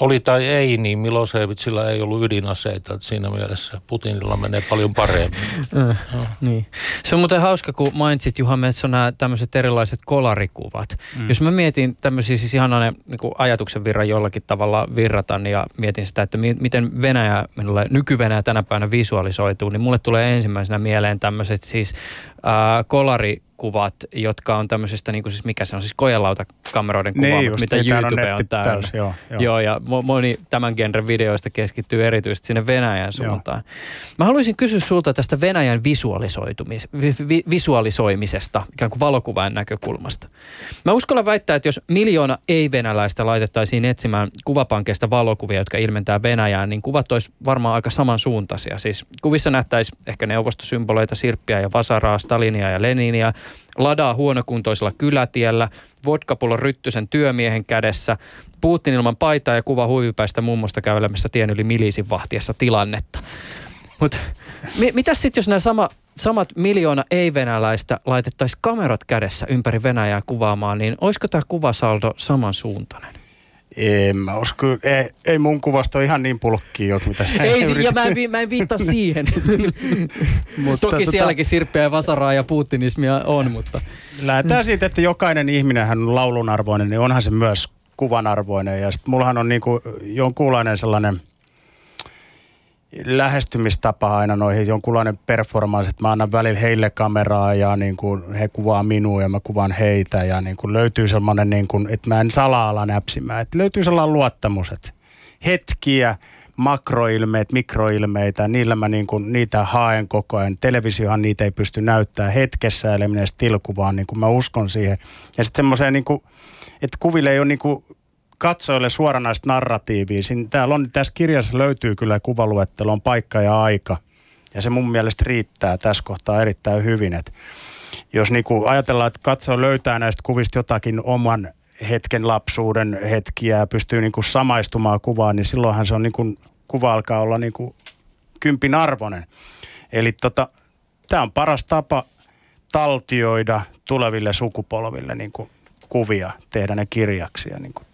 D: oli tai ei, niin Milosevicilla ei ollut ydinaseita. Että siinä mielessä Putinilla menee paljon paremmin.
C: Äh, no. niin. Se on muuten hauska, kun mainitsit Juha Metso nämä tämmöiset erilaiset kolarikuvat. Mm. Jos mä mietin tämmöisiä siis ihan niin ajatuksen virran jollakin tavalla virratan ja mietin sitä, että mi- miten Venäjä, minulle nyky-Venäjä tänä päivänä visualisoituu, niin mulle tulee ensimmäisenä mieleen tämmöiset siis äh, kolari kuvat, jotka on tämmöisestä, niin kuin siis mikä se on, siis kojelautakameroiden kuva,
E: niin just,
C: mitä YouTube on, on täynnä. Täys, joo, joo. joo, ja moni tämän genren videoista keskittyy erityisesti sinne Venäjän suuntaan. Joo. Mä haluaisin kysyä sulta tästä Venäjän visualisoitumis, vi, vi, visualisoimisesta, ikään kuin valokuvan näkökulmasta. Mä uskallan väittää, että jos miljoona ei-venäläistä laitettaisiin etsimään kuvapankkeista valokuvia, jotka ilmentää Venäjään, niin kuvat olisi varmaan aika samansuuntaisia. Siis kuvissa nähtäisi ehkä neuvostosymboleita, sirppiä ja vasaraa, Stalinia ja Leninia – ladaa huonokuntoisella kylätiellä, vodkapullon ryttysen työmiehen kädessä, Putin ilman paitaa ja kuva huivipäistä mummosta kävelemässä tien yli miliisin vahtiessa tilannetta. Mutta mi- mitäs sitten, jos nämä sama, samat miljoona ei-venäläistä laitettaisiin kamerat kädessä ympäri Venäjää kuvaamaan, niin olisiko tämä kuvasaldo samansuuntainen?
E: En mä usko, ei, ei mun kuvasta ole ihan niin pulkkiin, mitä
C: Ei, ja mä en, mä en viittaa siihen. mutta Toki tota, sielläkin sirppeä vasaraa ja putinismia on, mutta...
E: Lähdetään siitä, että jokainen ihminen on laulun arvoinen, niin onhan se myös kuvan arvoinen. Ja sitten mullahan on niinku jonkunlainen sellainen – lähestymistapa aina noihin jonkunlainen performance, että mä annan välillä heille kameraa ja niin kuin he kuvaa minua ja mä kuvaan heitä ja niin kuin löytyy semmoinen, niin kuin, että mä en salaa näpsimään, että löytyy sellainen luottamus, että hetkiä, makroilmeet, mikroilmeitä, niillä mä niin kuin, niitä haen koko ajan. Televisiohan niitä ei pysty näyttämään hetkessä, eli menee stilkuvaan, niin kuin mä uskon siihen. Ja sitten semmoiseen niin kuin, että kuville ei ole niin kuin katsojille suoranaista narratiivia. Siin, täällä on, tässä kirjassa löytyy kyllä kuvaluettelo, on paikka ja aika. Ja se mun mielestä riittää tässä kohtaa erittäin hyvin. Et jos niinku ajatellaan, että katsoja löytää näistä kuvista jotakin oman hetken lapsuuden hetkiä ja pystyy niinku samaistumaan kuvaan, niin silloinhan se on niinku, kuva alkaa olla niinku kympin arvoinen. Eli tota, tämä on paras tapa taltioida tuleville sukupolville niinku kuvia, tehdä ne kirjaksi ja niinku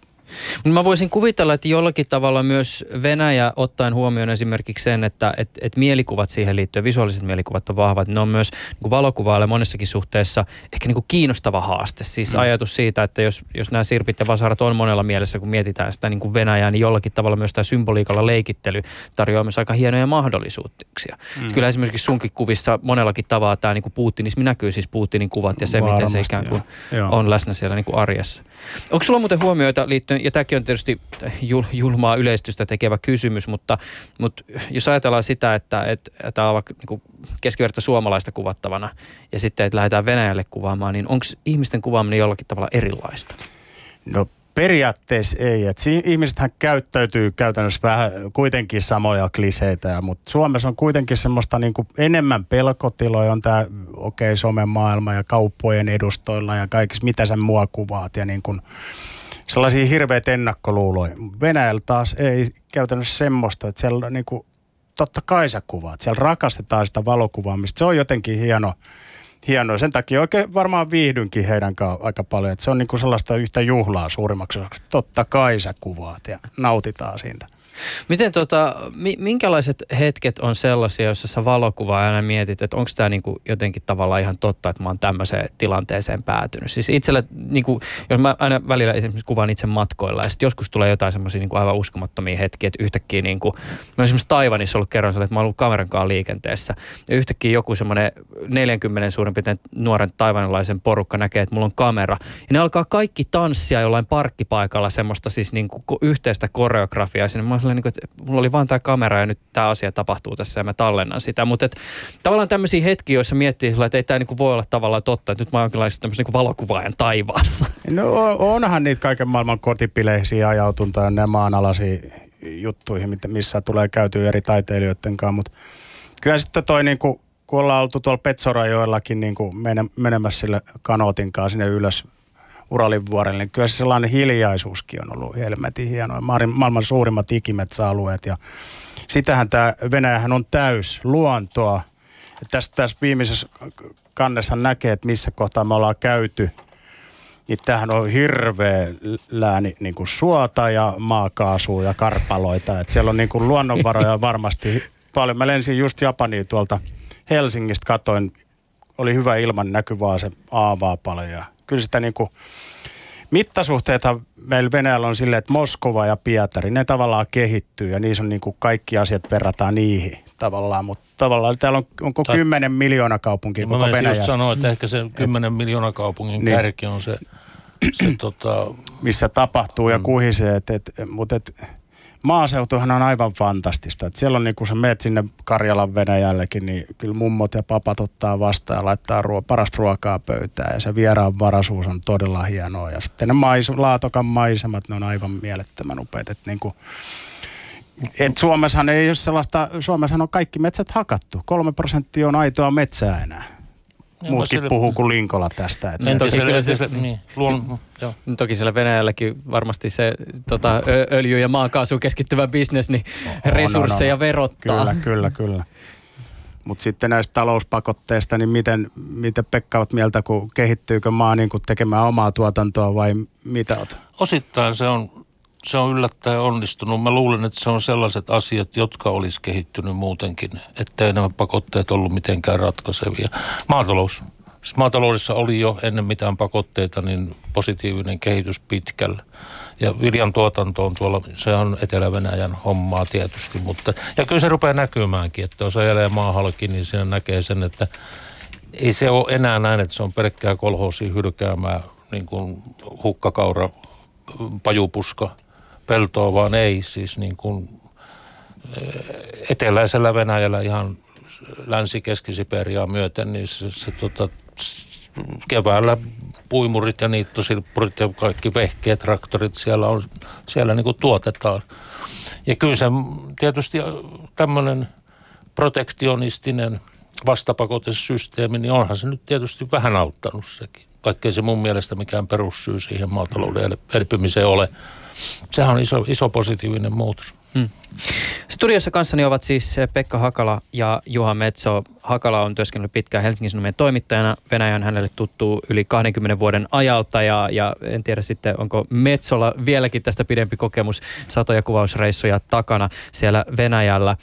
C: Mä voisin kuvitella, että jollakin tavalla myös Venäjä ottaen huomioon esimerkiksi sen, että et, et mielikuvat siihen liittyen, visuaaliset mielikuvat on vahvat, ne on myös niin valokuvaalle monessakin suhteessa ehkä niin kuin kiinnostava haaste. Siis mm. ajatus siitä, että jos, jos nämä sirpit ja vasarat on monella mielessä, kun mietitään sitä niin kuin Venäjää, niin jollakin tavalla myös tämä symboliikalla leikittely tarjoaa myös aika hienoja mahdollisuuksia. Mm. Kyllä esimerkiksi sunkin kuvissa monellakin tavalla tämä niin kuin Putinismi näkyy, siis Putinin kuvat ja se, Varmasti, miten se ikään kuin joo. on läsnä siellä niin kuin arjessa. Onko sulla muuten huomioita liittyen ja tämäkin on tietysti jul, julmaa yleistystä tekevä kysymys, mutta, mutta jos ajatellaan sitä, että, että tämä on vaikka niin keskiverto suomalaista kuvattavana ja sitten, että lähdetään Venäjälle kuvaamaan, niin onko ihmisten kuvaaminen jollakin tavalla erilaista?
E: No Periaatteessa ei. Et ihmisethän käyttäytyy käytännössä vähän kuitenkin samoja kliseitä, mutta Suomessa on kuitenkin semmoista niinku enemmän pelkotiloja. On tämä okei okay, somen maailma ja kauppojen edustoilla ja kaikissa, mitä sä mua kuvaat. Ja niinku, sellaisia hirveitä ennakkoluuloja. Venäjällä taas ei käytännössä semmoista, että siellä niin kuin, totta kai sä kuvaat. Siellä rakastetaan sitä valokuvaamista. Se on jotenkin hieno, hienoa. Sen takia oikein varmaan viihdynkin heidän kanssa aika paljon. Että se on niin kuin sellaista yhtä juhlaa suurimmaksi. Totta kai sä kuvaat ja nautitaan siitä.
C: Miten tota, minkälaiset hetket on sellaisia, joissa sä valokuvaa aina mietit, että onko tämä niinku jotenkin tavallaan ihan totta, että mä oon tämmöiseen tilanteeseen päätynyt. Siis itsellä, niinku, jos mä aina välillä esimerkiksi kuvaan itse matkoilla ja sitten joskus tulee jotain semmoisia niinku aivan uskomattomia hetkiä, että yhtäkkiä niinku, mä esimerkiksi Taivanissa ollut kerran että mä oon ollut kameran kanssa liikenteessä ja yhtäkkiä joku semmoinen 40 suurin piirtein nuoren taivanilaisen porukka näkee, että mulla on kamera ja ne alkaa kaikki tanssia jollain parkkipaikalla semmoista siis niinku yhteistä koreografiaa. Sinne mä sellainen, niin kuin, että mulla oli vain tämä kamera ja nyt tämä asia tapahtuu tässä ja mä tallennan sitä. Mutta tavallaan tämmöisiä hetkiä, joissa miettii, että ei tämä niin voi olla tavallaan totta, että nyt mä oon jonkinlaisessa tämmöisen niin valokuvaajan taivaassa.
E: No onhan niitä kaiken maailman kotipileisiä ajautunta ja ne maanalaisia juttuihin, missä tulee käytyä eri taiteilijoiden kanssa, mutta kyllä sitten toi niin kuin, kun ollaan oltu tuolla Petsorajoillakin niin kuin menemässä sille kanootin kanssa sinne ylös Uralin vuorelle, niin kyllä se sellainen hiljaisuuskin on ollut helmetin hienoa. Maailman suurimmat ikimetsäalueet ja sitähän tämä Venäjähän on täys luontoa. Ja tässä, tässä viimeisessä kannessa näkee, että missä kohtaa me ollaan käyty. Niin tämähän on hirveä lääni niin kuin suota ja maakaasua ja karpaloita. Et siellä on niin kuin luonnonvaroja varmasti paljon. Mä lensin just Japaniin tuolta Helsingistä, katoin, oli hyvä ilman näkyvää se aavaa paljon. Ja kyllä sitä niin kuin, mittasuhteita meillä Venäjällä on silleen, että Moskova ja Pietari, ne tavallaan kehittyy ja niissä on niin kuin kaikki asiat verrataan niihin tavallaan, mutta tavallaan täällä on, onko Ta- 10 miljoona kaupunkia koko Venäjä.
D: Mä just sanoa, että ehkä se 10 miljoona kaupungin niin. kärki on se, se tota...
E: Missä tapahtuu ja mm. kuhisee, et, et, mutta et, maaseutuhan on aivan fantastista. Et siellä on niin kun sä meet sinne Karjalan Venäjällekin, niin kyllä mummot ja papat ottaa vastaan ja laittaa ruo- parasta ruokaa pöytään. Ja se vieraan varaisuus on todella hienoa. Ja sitten ne mais- laatokan maisemat, ne on aivan mielettömän upeat. Et niin kuin, et Suomessahan ei ole sellaista, Suomessahan on kaikki metsät hakattu. Kolme prosenttia on aitoa metsää enää. Muutkin siellä... puhuu kuin Linkola tästä.
C: Että niin, toki, siellä, siellä, niin, luon, joo. toki siellä Venäjälläkin varmasti se tota, öljy- ja maakaasu keskittyvä bisnes, niin no, resursseja no, no, verottaa.
E: Kyllä, kyllä, kyllä. Mutta sitten näistä talouspakotteista, niin miten, miten Pekka olet mieltä, kun kehittyykö maa niin kuin tekemään omaa tuotantoa vai mitä olet?
D: Osittain se on se on yllättäen onnistunut. Mä luulen, että se on sellaiset asiat, jotka olisi kehittynyt muutenkin, ettei nämä pakotteet ollut mitenkään ratkaisevia. Maatalous. Siis maataloudessa oli jo ennen mitään pakotteita niin positiivinen kehitys pitkällä. Ja viljan tuotanto on tuolla, se on Etelä-Venäjän hommaa tietysti, mutta ja kyllä se rupeaa näkymäänkin, että jos ajelee maahalki, niin siinä näkee sen, että ei se ole enää näin, että se on pelkkää kolhoosia hylkäämää niin kuin hukkakaura, pajupuska peltoa, vaan ei siis niin kuin eh, eteläisellä Venäjällä ihan länsi-keski-Siperiaa myöten, niin se, se tota, keväällä puimurit ja niittosilppurit ja kaikki vehkeet, traktorit siellä, on, siellä niin kuin tuotetaan. Ja kyllä se tietysti tämmöinen protektionistinen vastapakotesysteemi, niin onhan se nyt tietysti vähän auttanut sekin. Vaikkei se mun mielestä mikään perussyy siihen maatalouden elpymiseen ole sehän on iso, iso positiivinen muutos. Hmm.
C: Studiossa kanssani ovat siis Pekka Hakala ja Juha Metso. Hakala on työskennellyt pitkään Helsingin Sanomien toimittajana. Venäjä on hänelle tuttu yli 20 vuoden ajalta ja, ja en tiedä sitten, onko Metsolla vieläkin tästä pidempi kokemus satoja kuvausreissuja takana siellä Venäjällä.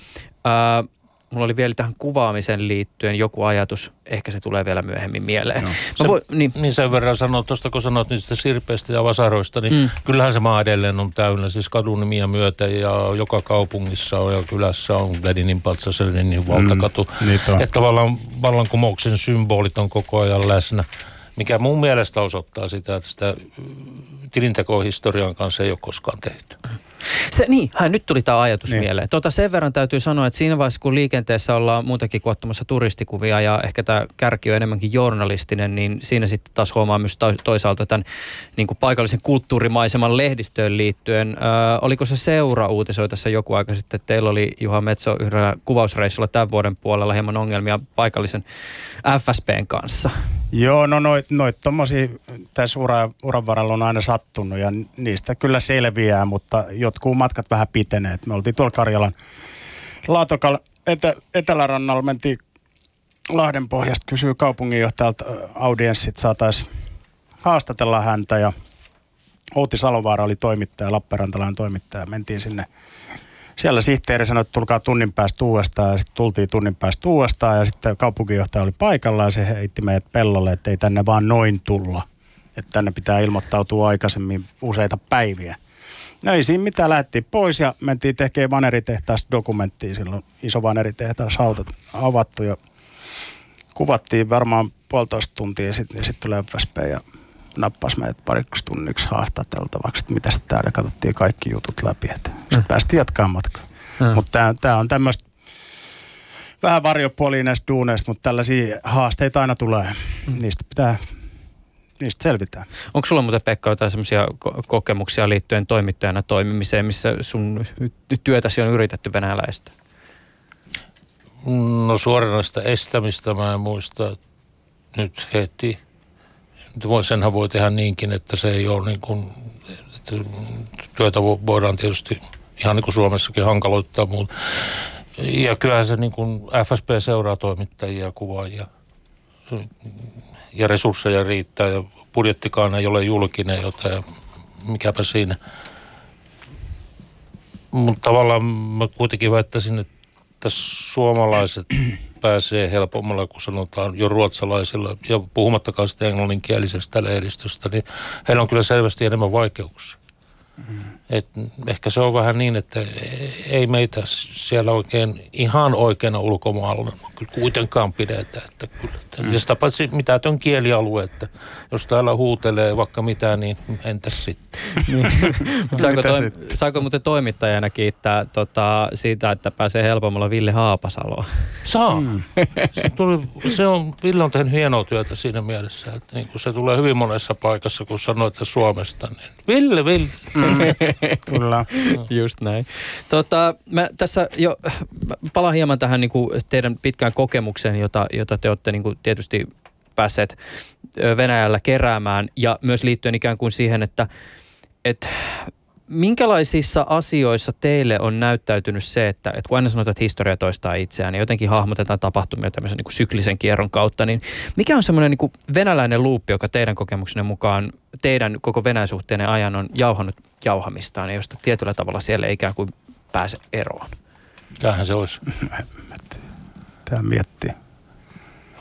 C: Ää, mulla oli vielä tähän kuvaamiseen liittyen joku ajatus, ehkä se tulee vielä myöhemmin mieleen. No.
D: Se, voi, niin. niin sen verran sanoa, tuosta kun sanoit niistä sirpeistä ja vasaroista, niin mm. kyllähän se maa edelleen on täynnä, siis kadunimiä myötä ja joka kaupungissa on ja kylässä on Ledinin patsas, Ledinin valtakatu. Mm, niin että tavallaan vallankumouksen symbolit on koko ajan läsnä, mikä mun mielestä osoittaa sitä, että sitä tilintekohistorian kanssa ei ole koskaan tehty.
C: Se, niin, hän, nyt tuli tämä ajatus niin. mieleen. Tota, sen verran täytyy sanoa, että siinä vaiheessa kun liikenteessä ollaan muutenkin kuin ottamassa turistikuvia ja ehkä tämä kärki on enemmänkin journalistinen, niin siinä sitten taas huomaa myös toisaalta tämän niin kuin paikallisen kulttuurimaiseman lehdistöön liittyen. Ö, oliko se seura uutisoi tässä joku aika sitten, että teillä oli Juha Metso yhdellä kuvausreissulla tämän vuoden puolella hieman ongelmia paikallisen FSPn kanssa?
E: Joo, no noit, noit tommosia tässä ura, uran varrella on aina sattunut ja niistä kyllä selviää, mutta jotkut matkat vähän pitenee. Me oltiin tuolla Karjalan Laatokalla etä, Etelärannalla, mentiin Lahden pohjasta, kysyy kaupunginjohtajalta audienssit, saataisiin haastatella häntä ja Outi Salovaara oli toimittaja, Lappeenrantalainen toimittaja. Mentiin sinne siellä sihteeri sanoi, että tulkaa tunnin päästä uudestaan ja sitten tultiin tunnin päästä uudestaan ja sitten kaupunginjohtaja oli paikalla ja se heitti meidät pellolle, että ei tänne vaan noin tulla. Että tänne pitää ilmoittautua aikaisemmin useita päiviä. No ei siinä mitään, lähdettiin pois ja mentiin tekemään vaneritehtaasta dokumenttia silloin. Iso vaneritehtaas avattu ja kuvattiin varmaan puolitoista tuntia ja sitten sit tuli FSP ja nappasi meidät pariksi tunniksi haastateltavaksi, että mitä täällä katsottiin kaikki jutut läpi. Sitten mm. päästiin jatkamaan matkaa. Mm. Mutta tämä on tämmöistä vähän varjopuolia näistä duuneista, mutta tällaisia haasteita aina tulee. Mm. Niistä pitää niistä selvitään.
C: Onko sulla muuten Pekka jotain semmoisia kokemuksia liittyen toimittajana toimimiseen, missä sun työtäsi on yritetty venäläistä?
D: No suoranaista estämistä mä en muista nyt heti Senhän voi tehdä niinkin, että se ei ole niin kuin, että työtä voidaan tietysti ihan niin kuin Suomessakin hankaloittaa. Mutta ja kyllähän se niin kuin FSP seuraa toimittajia, kuvaajia ja resursseja riittää ja budjettikaan ei ole julkinen, joten mikäpä siinä. Mutta tavallaan mä kuitenkin väittäisin, että suomalaiset pääsee helpommalla, kun sanotaan jo ruotsalaisilla, ja puhumattakaan sitä englanninkielisestä lehdistöstä, niin heillä on kyllä selvästi enemmän vaikeuksia. Mm. Et ehkä se on vähän niin, että ei meitä siellä oikein ihan oikeana ulkomaalla kuitenkaan pidetä. Että kyllä, että, mm. Ja sitä paitsi mitätön kielialue, että jos täällä huutelee vaikka mitä, niin entäs sitten?
C: Niin. saako, toi, saako muuten toimittajana kiittää tota, siitä, että pääsee helpommalla Ville Haapasaloa?
D: Saa. Mm. Se, tuli, se on, Ville on tehnyt hienoa työtä siinä mielessä, että niin kun se tulee hyvin monessa paikassa, kun sanoitte Suomesta, niin Ville, Ville. Mm.
C: Kyllä. Just näin. Tota, mä tässä jo palaan hieman tähän niin kuin teidän pitkään kokemukseen, jota, jota te olette niin kuin tietysti päässeet Venäjällä keräämään ja myös liittyen ikään kuin siihen, että, että minkälaisissa asioissa teille on näyttäytynyt se, että, että kun aina sanotaan, että historia toistaa itseään, niin jotenkin hahmotetaan tapahtumia tämmöisen niin kuin syklisen kierron kautta, niin mikä on semmoinen niin venäläinen luuppi, joka teidän kokemuksenne mukaan teidän koko venäjäsuhteinen ajan on jauhannut jauhamistaan ja josta tietyllä tavalla siellä ei ikään kuin pääse eroon?
D: Tämähän se olisi.
E: Tämä miettii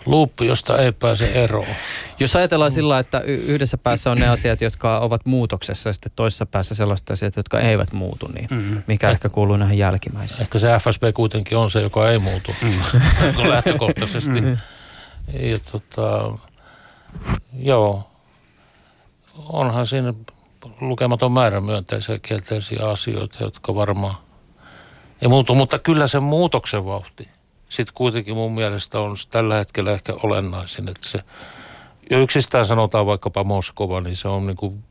D: luuppi, josta ei pääse eroon.
C: Jos ajatellaan sillä, että yhdessä päässä on ne asiat, jotka ovat muutoksessa ja sitten toisessa päässä sellaiset asiat, jotka eivät muutu, niin mm-hmm. mikä eh- ehkä kuuluu näihin jälkimmäisiin?
D: Ehkä se FSB kuitenkin on se, joka ei muutu mm-hmm. lähtökohtaisesti. Mm-hmm. Ja tota, joo, onhan siinä lukematon määrä myönteisiä kielteisiä asioita, jotka varmaan ei muutu, mutta kyllä se muutoksen vauhti – sitten kuitenkin mun mielestä on tällä hetkellä ehkä olennaisin, että se, jo yksistään sanotaan vaikkapa Moskova, niin se on niin kuin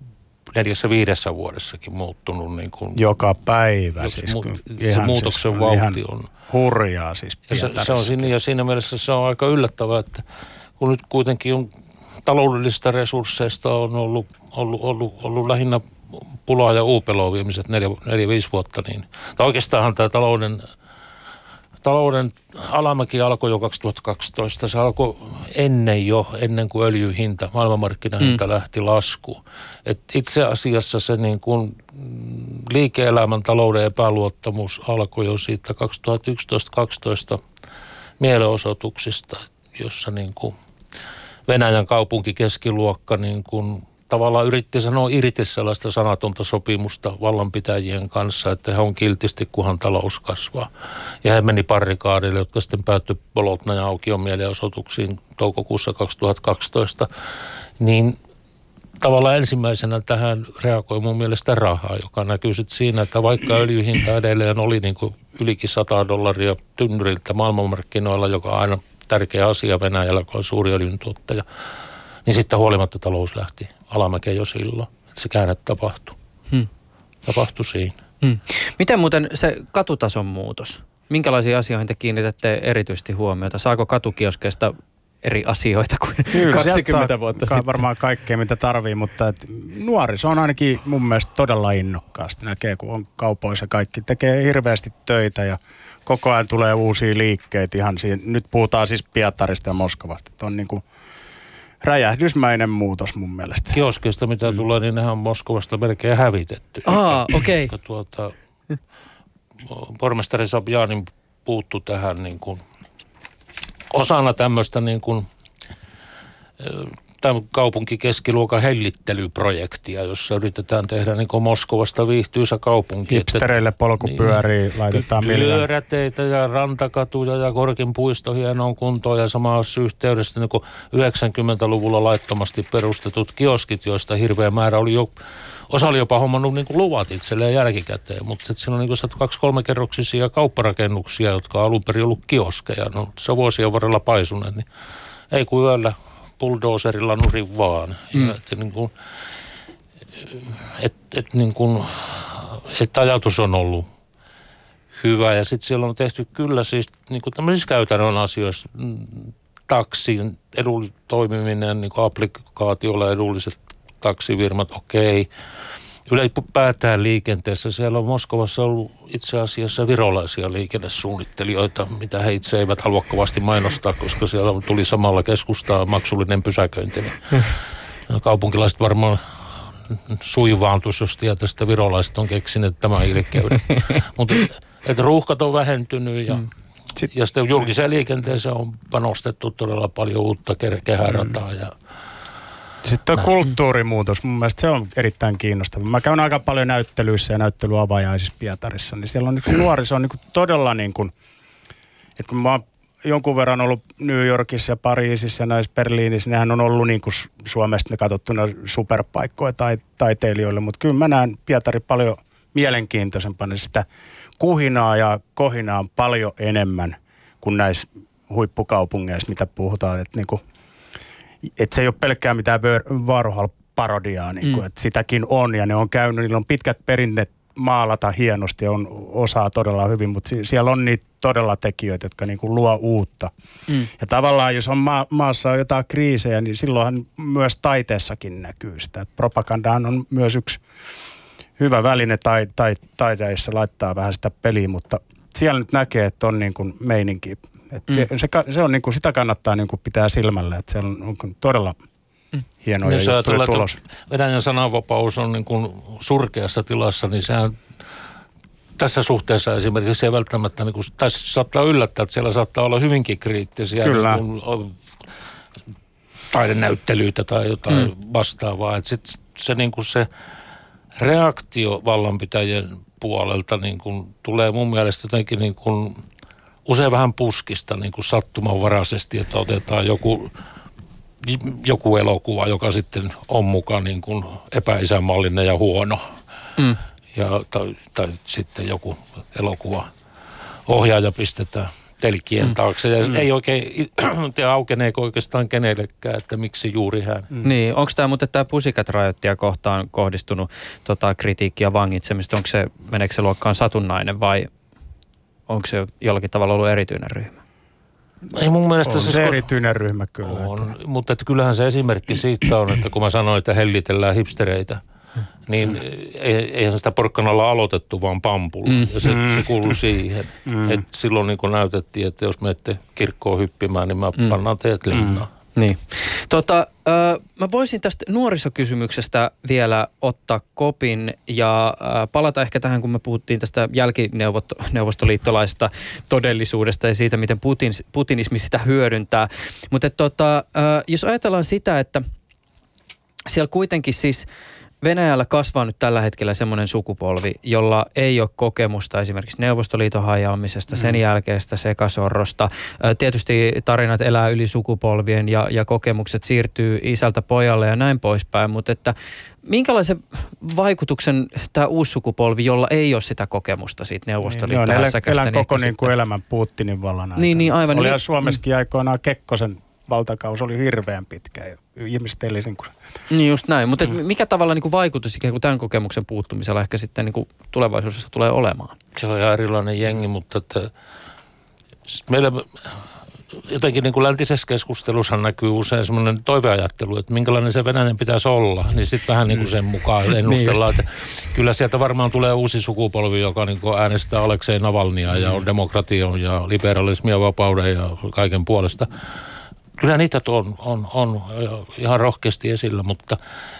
D: neljässä viidessä vuodessakin muuttunut. Niin kuin,
E: Joka päivä jos, siis. Mu-
D: se ihan muutoksen siis, vauhti on.
E: Hurjaa siis
D: ja se, se on siinä, ja siinä mielessä se on aika yllättävää, että kun nyt kuitenkin on taloudellisista resursseista on ollut, ollut, ollut, ollut lähinnä pulaa ja uupeloa viimeiset neljä, neljä, viisi vuotta, niin, tai oikeastaan tämä talouden talouden alamäki alkoi jo 2012. Se alkoi ennen jo, ennen kuin öljyhinta, maailmanmarkkinahinta mm. lähti laskuun. Et itse asiassa se niin kuin liike-elämän talouden epäluottamus alkoi jo siitä 2011-2012 mielenosoituksista, jossa niin kuin Venäjän kaupunkikeskiluokka niin kuin tavallaan yritti sanoa irti sellaista sanatonta sopimusta vallanpitäjien kanssa, että he on kiltisti, kunhan talous kasvaa. Ja he meni parrikaadille, jotka sitten päättyi Bolotna ja Aukion mielenosoituksiin toukokuussa 2012. Niin tavallaan ensimmäisenä tähän reagoi mun mielestä rahaa, joka näkyy sitten siinä, että vaikka öljyhinta edelleen oli niin kuin ylikin 100 dollaria tynnyriltä maailmanmarkkinoilla, joka on aina tärkeä asia Venäjällä, kun on suuri öljyntuottaja, niin sitten huolimatta talous lähti alamäkeen jo silloin, että se käänne tapahtui. Hmm. Tapahtui siinä. Hmm.
C: Miten muuten se katutason muutos? Minkälaisiin asioihin te kiinnitätte erityisesti huomiota? Saako katukioskeista eri asioita kuin Kyllä, 20 vuotta sitten?
E: varmaan kaikkea, mitä tarvii, mutta et se on ainakin mun mielestä todella innokkaasti. Näkee, kun on kaupoissa kaikki, tekee hirveästi töitä ja koko ajan tulee uusia liikkeitä ihan siinä. Nyt puhutaan siis Pietarista ja Moskovasta. Että on niin kuin räjähdysmäinen muutos mun mielestä.
D: Kioskeista mitä mm. tulee, niin nehän on Moskovasta melkein hävitetty.
C: Aa, okei. Okay.
D: Tuota, pormestari Sabjanin puuttu tähän niin kuin, osana tämmöistä niin kuin, tämän kaupunkikeskiluokan hellittelyprojektia, jossa yritetään tehdä niin kuin Moskovasta viihtyisä kaupunki.
E: Hipstereille polkupyöriä niin, laitetaan
D: Pyöräteitä ja rantakatuja ja korkin puisto hienoon kuntoon ja samassa yhteydessä niin kuin 90-luvulla laittomasti perustetut kioskit, joista hirveä määrä oli jo Osa oli jopa hommannut niin kuin luvat itselleen jälkikäteen, mutta siinä on niin kuin kaksi kolmekerroksisia kaupparakennuksia, jotka on alun perin ollut kioskeja. No se on vuosien varrella paisuneet, niin ei kuin yöllä bulldozerilla nurin vaan. Mm. Että niin kuin, et, et niin kuin, että ajatus on ollut hyvä ja sitten siellä on tehty kyllä siis niin kuin tämmöisissä käytännön asioissa mm, taksin edullis, toimiminen niin applikaatiolla edulliset taksifirmat, okei. Ylipäätään liikenteessä siellä on Moskovassa ollut itse asiassa virolaisia liikennesuunnittelijoita, mitä he itse eivät halua kovasti mainostaa, koska siellä tuli samalla keskustaa maksullinen pysäköinti. Niin kaupunkilaiset varmaan suivaantus, jos tästä virolaiset on keksinyt tämän ilkeyden. Mutta että ruuhkat on vähentynyt ja, mm. ja sitten julkiseen liikenteeseen on panostettu todella paljon uutta kehärataa mm. ja
E: sitten tuo kulttuurimuutos, mun mielestä se on erittäin kiinnostava. Mä käyn aika paljon näyttelyissä ja näyttelyavajaisissa Pietarissa, niin siellä on niin nuoriso on niin todella niin kuin, että kun mä oon jonkun verran ollut New Yorkissa ja Pariisissa ja näissä Berliinissä, nehän on ollut niin kuin Suomesta ne katsottuna superpaikkoja tai, taiteilijoille, mutta kyllä mä näen Pietari paljon mielenkiintoisempana sitä kuhinaa ja kohinaa on paljon enemmän kuin näissä huippukaupungeissa, mitä puhutaan, että niin kuin, että se ei ole pelkkää mitään Varhal-parodiaa, niin kuin, mm. että sitäkin on ja ne on käynyt, niillä on pitkät perinteet maalata hienosti, on osaa todella hyvin, mutta siellä on niitä todella tekijöitä, jotka niin kuin luo uutta. Mm. Ja tavallaan, jos on ma- maassa on jotain kriisejä, niin silloinhan myös taiteessakin näkyy sitä. Propagandahan on myös yksi hyvä väline tai, tai, taiteissa laittaa vähän sitä peliä, mutta siellä nyt näkee, että on niin kuin meininki. Että mm. se, se, se, on niin kuin, sitä kannattaa niin kuin pitää silmällä, että se on, on todella mm. hienoja
D: Jos juttuja tulos. Venäjän sananvapaus on niin kuin surkeassa tilassa, niin sehän tässä suhteessa esimerkiksi ei välttämättä, niin kuin, tässä saattaa yllättää, että siellä saattaa olla hyvinkin kriittisiä Kyllä. Niin kuin, taidenäyttelyitä tai jotain mm. vastaavaa. Että sit se, niin kuin se reaktio vallanpitäjien puolelta niin kuin, tulee mun mielestä jotenkin niin kuin, usein vähän puskista niin kuin sattumanvaraisesti, että otetaan joku, joku elokuva, joka sitten on mukaan niin kuin epäisänmallinen ja huono. Mm. Ja, tai, tai sitten joku elokuva ohjaaja pistetään telkien mm. taakse. Ja mm. ei oikein tiedä aukeneeko oikeastaan kenellekään, että miksi juuri hän.
C: Mm. Niin, onko tämä mutta tämä pusikat rajoittia kohtaan kohdistunut tota, kritiikkiä vangitsemista? Onko se, meneekö se luokkaan satunnainen vai onko se jollakin tavalla ollut erityinen ryhmä?
E: Ei mun mielestä on se, se erityinen ryhmä kyllä.
D: On, että... mutta että kyllähän se esimerkki siitä on, että kun mä sanoin, että hellitellään hipstereitä, niin eihän sitä porkkanalla aloitettu, vaan pampulla. Mm. Ja se, mm. se kuuluu siihen. Mm. Et silloin niin näytettiin, että jos menette kirkkoon hyppimään, niin mä mm. pannaan teet linnaan. Mm.
C: Niin. Tota, äh, mä voisin tästä nuorisokysymyksestä vielä ottaa kopin ja äh, palata ehkä tähän, kun me puhuttiin tästä jälkineuvostoliittolaista todellisuudesta ja siitä, miten Putin, putinismi sitä hyödyntää. Mutta tota, äh, jos ajatellaan sitä, että siellä kuitenkin siis – Venäjällä kasvaa nyt tällä hetkellä semmoinen sukupolvi, jolla ei ole kokemusta esimerkiksi Neuvostoliiton hajaamisesta, sen mm. jälkeestä sekasorrosta. Tietysti tarinat elää yli sukupolvien ja, ja kokemukset siirtyy isältä pojalle ja näin poispäin, mutta että minkälaisen vaikutuksen tämä uusi sukupolvi, jolla ei ole sitä kokemusta siitä Neuvostoliiton niin,
E: elän, elän koko niin kuin elämän Putinin vallan aikana.
C: Niin, niin aivan.
E: Oli niin, Suomessakin aikoinaan Kekkosen valtakaus oli hirveän pitkä. Ihmiset eli niin kuin...
C: Niin just näin, mutta mm. mikä tavalla niin kuin vaikutus ikään kuin tämän kokemuksen puuttumisella ehkä sitten niin kuin tulevaisuudessa tulee olemaan?
D: Se on ihan erilainen jengi, mutta että, siis meillä jotenkin niin kuin läntisessä keskustelussa näkyy usein semmoinen toiveajattelu, että minkälainen se Venäjän pitäisi olla, niin sitten vähän niin kuin sen mukaan niin ennustellaan, niin että kyllä sieltä varmaan tulee uusi sukupolvi, joka niin kuin äänestää Aleksei Navalnia ja on demokratian ja liberalismia, vapauden ja kaiken puolesta kyllä niitä on, on, on ihan rohkeasti esillä, mutta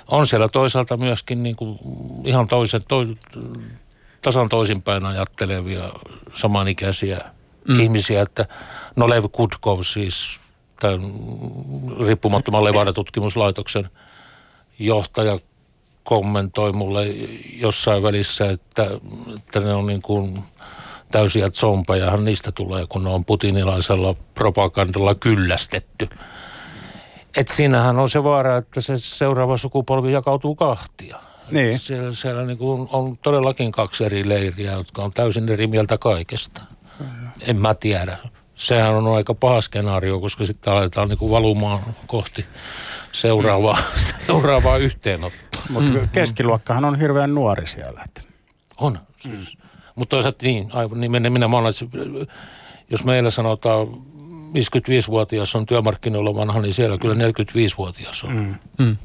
D: on siellä toisaalta myöskin niin kuin ihan toisen, to, tasan toisinpäin ajattelevia samanikäisiä mm. ihmisiä, että Nolev Kudkov siis tämän riippumattoman Levada-tutkimuslaitoksen johtaja kommentoi mulle jossain välissä, että, että ne on niin kuin – täysiä zompejahan niistä tulee, kun ne on putinilaisella propagandalla kyllästetty. Et siinähän on se vaara, että se seuraava sukupolvi jakautuu kahtia. Niin. Siellä, siellä niin kuin on todellakin kaksi eri leiriä, jotka on täysin eri mieltä kaikesta. En mä tiedä. Sehän on aika paha skenaario, koska sitten aletaan niin kuin valumaan kohti seuraavaa, seuraavaa yhteenottoa.
E: Mutta mm. keskiluokkahan on hirveän nuori siellä.
D: On. Siis. Mm. Mutta toisaalta niin, aivan, niin minä, minä olen, jos meillä sanotaan 55-vuotias on työmarkkinoilla vanha, niin siellä kyllä 45-vuotias on. Mm. Mm.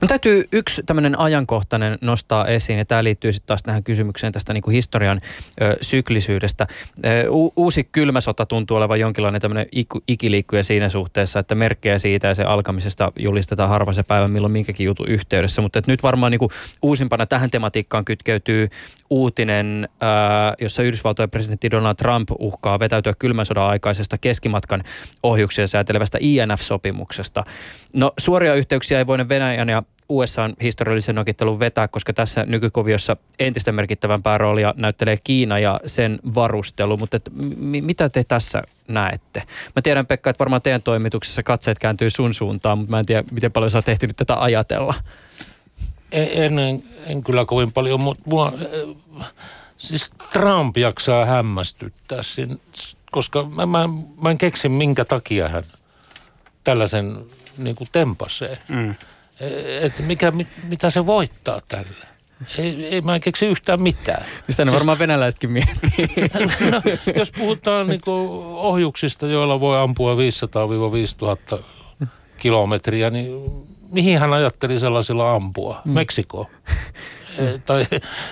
C: Mun täytyy yksi tämmöinen ajankohtainen nostaa esiin, ja tämä liittyy sitten taas tähän kysymykseen tästä niin kuin historian ö, syklisyydestä. U- uusi kylmä sota tuntuu olevan jonkinlainen tämmöinen ik- ikiliikkuja siinä suhteessa, että merkkejä siitä ja se alkamisesta julistetaan harva se päivä, milloin minkäkin jutun yhteydessä. Mutta nyt varmaan niin kuin uusimpana tähän tematiikkaan kytkeytyy uutinen, ö, jossa Yhdysvaltojen presidentti Donald Trump uhkaa vetäytyä kylmän sodan aikaisesta keskimatkan ohjuksia säätelevästä INF-sopimuksesta. No suoria yhteyksiä ei voine Venäjä Venäjän ja USAn historiallisen nokittelun vetää, koska tässä nykykuviossa entistä merkittävämpää roolia näyttelee Kiina ja sen varustelu. Mutta et, m- mitä te tässä näette? Mä tiedän Pekka, että varmaan teidän toimituksessa katseet kääntyy sun suuntaan, mutta mä en tiedä, miten paljon sä oot ehtinyt tätä ajatella.
D: En, en, en kyllä kovin paljon, mutta mua, siis Trump jaksaa hämmästyttää, koska mä, mä, mä en keksi minkä takia hän tällaisen niin kuin tempasee. Mm että mikä, mitä se voittaa tällä. Ei, ei mä en keksi yhtään mitään.
C: Mistä ne siis, varmaan venäläisetkin miettii.
D: no, jos puhutaan niin ohjuksista, joilla voi ampua 500-5000 kilometriä, niin mihin hän ajatteli sellaisilla ampua? Mm. Meksiko? e, tai,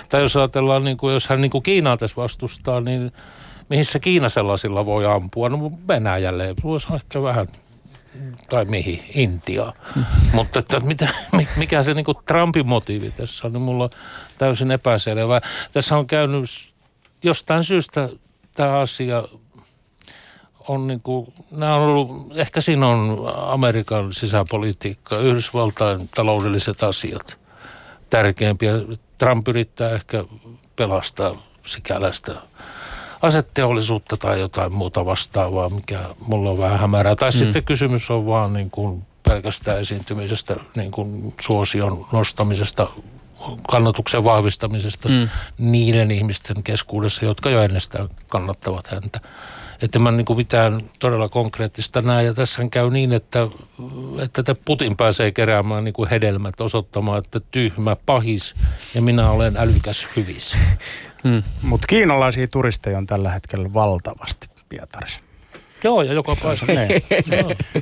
D: tai jos ajatellaan, niin kuin, jos hän niin kuin Kiinaa tässä vastustaa, niin mihin se Kiina sellaisilla voi ampua? No Venäjälle. Voisi ehkä vähän tai mihin, Intiaan. Mutta että mitä, mikä se niin Trumpin motiivi tässä on, niin mulla on täysin epäselvää. Tässä on käynyt jostain syystä tämä asia on niin kuin, nämä on ollut, ehkä siinä on Amerikan sisäpolitiikka, Yhdysvaltain taloudelliset asiat tärkeimpiä. Trump yrittää ehkä pelastaa sikäläistä asetteollisuutta tai jotain muuta vastaavaa, mikä mulla on vähän hämärää. Tai mm. sitten kysymys on vaan niin kuin pelkästään esiintymisestä, niin kuin suosion nostamisesta, kannatuksen vahvistamisesta mm. niiden ihmisten keskuudessa, jotka jo ennestään kannattavat häntä. Että mä niin kuin mitään todella konkreettista näe. Ja tässä käy niin, että, että Putin pääsee keräämään niin kuin hedelmät osoittamaan, että tyhmä pahis ja minä olen älykäs hyvissä.
E: Hmm. Mutta kiinalaisia turisteja on tällä hetkellä valtavasti Pietarissa.
D: Joo, ja joka paikassa.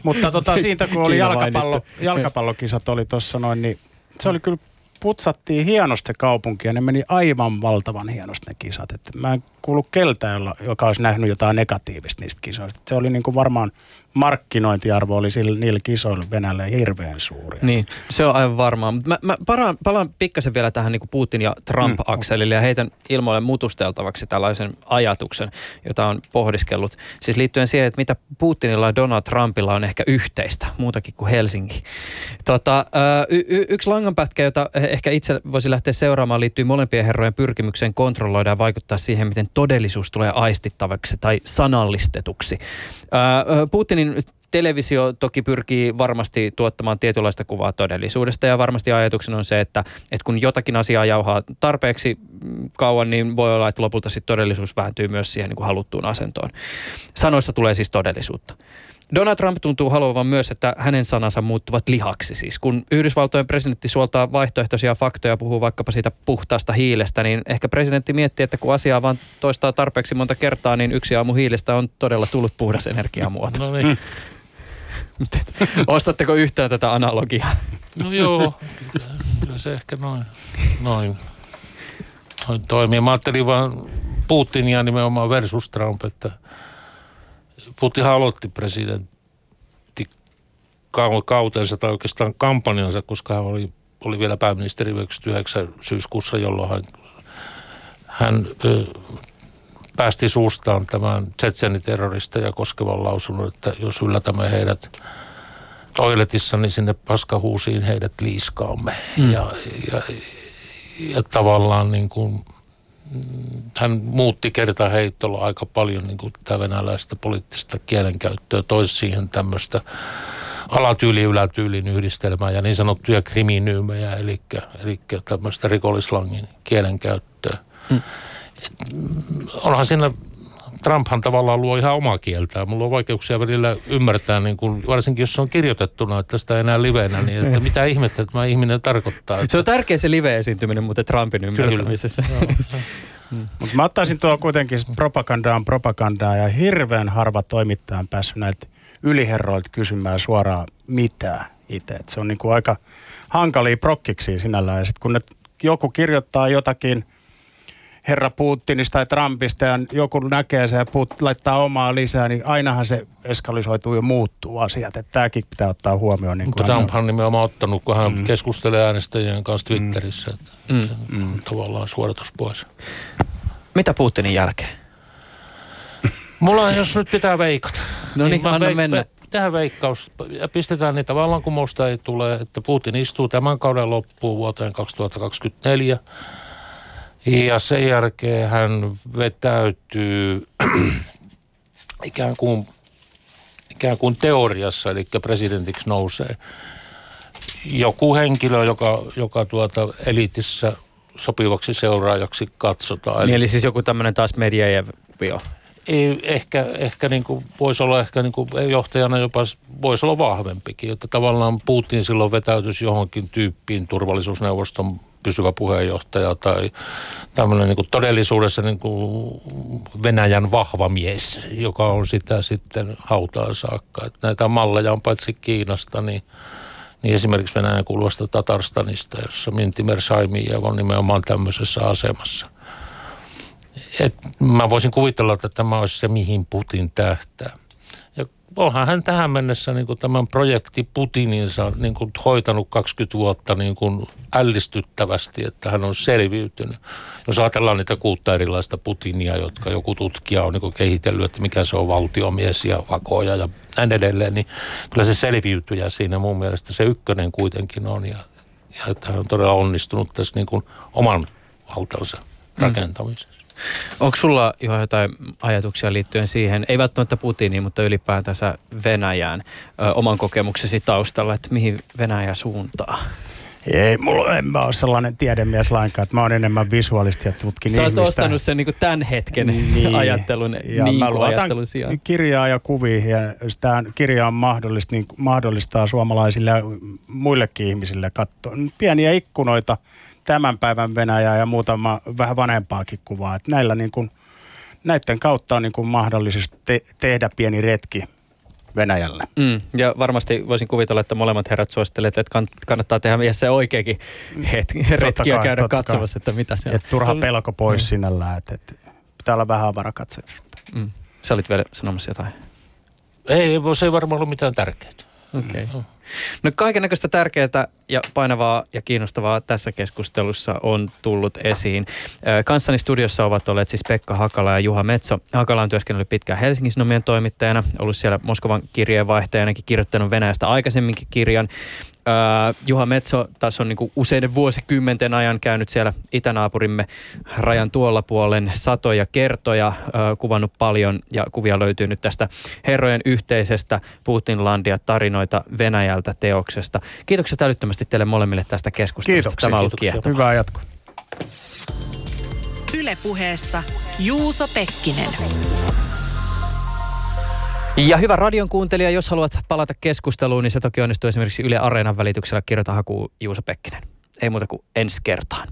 E: Mutta tota, siitä kun oli jalkapallo, jalkapallokisat oli tuossa noin, niin se oli kyllä putsattiin hienosti kaupunkia. Ne meni aivan valtavan hienosti ne kisat. Et mä en kuulu keltään, joka olisi nähnyt jotain negatiivista niistä kisoista. Se oli niin kuin varmaan markkinointiarvo oli sillä, niillä kisoilla Venäjällä hirveän suuri.
C: Niin, se on aivan varmaa. Mä, mä palaan, palaan pikkasen vielä tähän niin kuin Putin ja Trump-akselille mm, ja heitän ilmoille mutusteltavaksi tällaisen ajatuksen, jota on pohdiskellut. Siis liittyen siihen, että mitä Putinilla ja Donald Trumpilla on ehkä yhteistä, muutakin kuin Helsinki. Tota, y- y- yksi langanpätkä, jota ehkä itse voisi lähteä seuraamaan, liittyy molempien herrojen pyrkimykseen kontrolloida ja vaikuttaa siihen, miten todellisuus tulee aistittavaksi tai sanallistetuksi. Putinin televisio toki pyrkii varmasti tuottamaan tietynlaista kuvaa todellisuudesta ja varmasti ajatuksena on se, että, että kun jotakin asiaa jauhaa tarpeeksi kauan, niin voi olla, että lopulta sitten todellisuus vääntyy myös siihen niin kuin haluttuun asentoon. Sanoista tulee siis todellisuutta. Donald Trump tuntuu haluavan myös, että hänen sanansa muuttuvat lihaksi. Siis kun Yhdysvaltojen presidentti suoltaa vaihtoehtoisia faktoja, puhuu vaikkapa siitä puhtaasta hiilestä, niin ehkä presidentti miettii, että kun asiaa vaan toistaa tarpeeksi monta kertaa, niin yksi aamu hiilestä on todella tullut puhdas energiamuoto.
D: No niin.
C: Ostatteko yhtään tätä analogiaa?
D: No joo, kyllä se ehkä noin, noin, noin toimii. Mä ajattelin vaan Putinia nimenomaan versus Trump, että – Putin aloitti presidentti kautensa tai oikeastaan kampanjansa, koska hän oli, oli vielä pääministeri 99 syyskuussa, jolloin hän, hän ö, päästi suustaan tämän tsetseniterroristeja koskevan lausunnon, että jos yllätämme heidät toiletissa, niin sinne paskahuusiin heidät liiskaamme. Mm. Ja, ja, ja tavallaan niin kuin hän muutti kerta heittolla aika paljon niin kuin tätä venäläistä poliittista kielenkäyttöä, toisi siihen tämmöistä alatyyli ylätyylin yhdistelmää ja niin sanottuja kriminyymejä, eli, eli tämmöistä rikollislangin kielenkäyttöä. Mm. onhan siinä Trumphan tavallaan luo ihan omaa kieltään. Mulla on vaikeuksia välillä ymmärtää, niin kun, varsinkin jos se on kirjoitettuna, että sitä ei enää livenä, niin että mitä ihmettä tämä ihminen tarkoittaa.
C: Se on tärkeä se live-esiintyminen muuten Trumpin ymmärtämisessä.
E: Mutta mä ottaisin tuo kuitenkin propagandaa on propagandaa ja hirveän harva toimittaja on päässyt näiltä yliherroilta kysymään suoraan mitään itse. Et se on niinku aika hankalia prokkiksi sinällään. Ja sit kun ne, joku kirjoittaa jotakin herra Putinista tai Trumpista ja joku näkee sen ja Put, laittaa omaa lisää, niin ainahan se eskalisoituu ja muuttuu asiat. Että tämäkin pitää ottaa huomioon. Niin
D: Mutta Trump on nimenomaan ottanut, kun hän mm. keskustelee äänestäjien kanssa Twitterissä, että
C: Mm.
D: se on tavallaan suodatus pois.
C: Mitä Putinin jälkeen?
D: Mulla on, jos nyt pitää veikata.
C: No niin,
D: mä
C: anna mennä.
D: Tehdään veikkaus ja pistetään niitä vallankumousta ei tule, että Putin istuu tämän kauden loppuun vuoteen 2024. Ja sen jälkeen hän vetäytyy ikään kuin, ikään kuin teoriassa, eli presidentiksi nousee joku henkilö, joka, joka tuota eliitissä sopivaksi seuraajaksi katsotaan.
C: Niin, eli siis joku tämmöinen taas Medvedev-vio.
D: Ei, ehkä, ehkä niin kuin voisi olla ehkä niin kuin johtajana jopa voisi olla vahvempikin, että tavallaan Putin silloin vetäytyisi johonkin tyyppiin turvallisuusneuvoston pysyvä puheenjohtaja tai tämmöinen niin kuin todellisuudessa niin kuin Venäjän vahva mies, joka on sitä sitten hautaan saakka. Että näitä malleja on paitsi Kiinasta, niin, niin esimerkiksi Venäjän kuuluvasta Tatarstanista, jossa Mintimer Saimijev on nimenomaan tämmöisessä asemassa. Et mä voisin kuvitella, että tämä olisi se, mihin Putin tähtää. Ja onhan hän tähän mennessä niin kuin tämän projekti Putininsa niin kuin hoitanut 20 vuotta niin kuin ällistyttävästi, että hän on selviytynyt. Jos ajatellaan niitä kuutta erilaista Putinia, jotka joku tutkija on niin kuin kehitellyt, että mikä se on valtiomies ja vakoja ja näin edelleen, niin kyllä se selviytyjä siinä mun mielestä se ykkönen kuitenkin on. Ja, ja että hän on todella onnistunut tässä niin kuin oman valtansa rakentamisessa.
C: Onko sulla Juha jotain ajatuksia liittyen siihen, ei välttämättä Putiniin, mutta ylipäätänsä Venäjään, ö, oman kokemuksesi taustalla, että mihin Venäjä suuntaa?
E: Ei, mulla en mä ole sellainen tiedemies lainkaan, että mä oon enemmän visuaalisti ja tutkin
C: Sä oot
E: ihmistä.
C: ostanut sen niin tämän hetken niin. ajattelun,
E: ja
C: niin
E: mä
C: ajattelun sijaan.
E: kirjaa ja kuvia ja sitä kirjaa on mahdollista, niin mahdollistaa suomalaisille ja muillekin ihmisille katsoa pieniä ikkunoita tämän päivän Venäjää ja muutama vähän vanhempaakin kuvaa. Että näillä niin kuin, näiden kautta on niin kuin mahdollisesti te- tehdä pieni retki Venäjälle.
C: Mm, ja varmasti voisin kuvitella, että molemmat herrat suosittelevat, että kann- kannattaa tehdä vielä se oikeakin hetki, retki ja
E: kai,
C: käydä
E: kai.
C: katsomassa, että mitä se on.
E: Että turha pelko pois sinällään, että, että pitää olla vähän avarakatsoja.
C: Mm. Sä olit vielä sanomassa jotain.
D: Ei, se ei varmaan ollut mitään tärkeää.
C: Okei. Okay. No näköistä tärkeää ja painavaa ja kiinnostavaa tässä keskustelussa on tullut esiin. Kanssani studiossa ovat olleet siis Pekka Hakala ja Juha Metso. Hakala on työskennellyt pitkään Helsingin Sanomien toimittajana, ollut siellä Moskovan kirjeenvaihtajanakin, kirjoittanut Venäjästä aikaisemminkin kirjan. Ö, Juha Metso taas on niinku useiden vuosikymmenten ajan käynyt siellä itänaapurimme rajan tuolla puolen satoja kertoja, ö, kuvannut paljon ja kuvia löytyy nyt tästä herrojen yhteisestä Putinlandia tarinoita Venäjältä teoksesta. Kiitokset älyttömästi teille molemmille tästä keskustelusta.
E: Kiitoksia,
C: Tämä on ollut
D: kiitoksia.
E: Hyvää jatkoa.
A: Ylepuheessa Juuso Pekkinen.
C: Ja hyvä radion kuuntelija, jos haluat palata keskusteluun, niin se toki onnistuu esimerkiksi Yle Areenan välityksellä. Kirjoita haku Juuso Pekkinen. Ei muuta kuin ensi kertaan.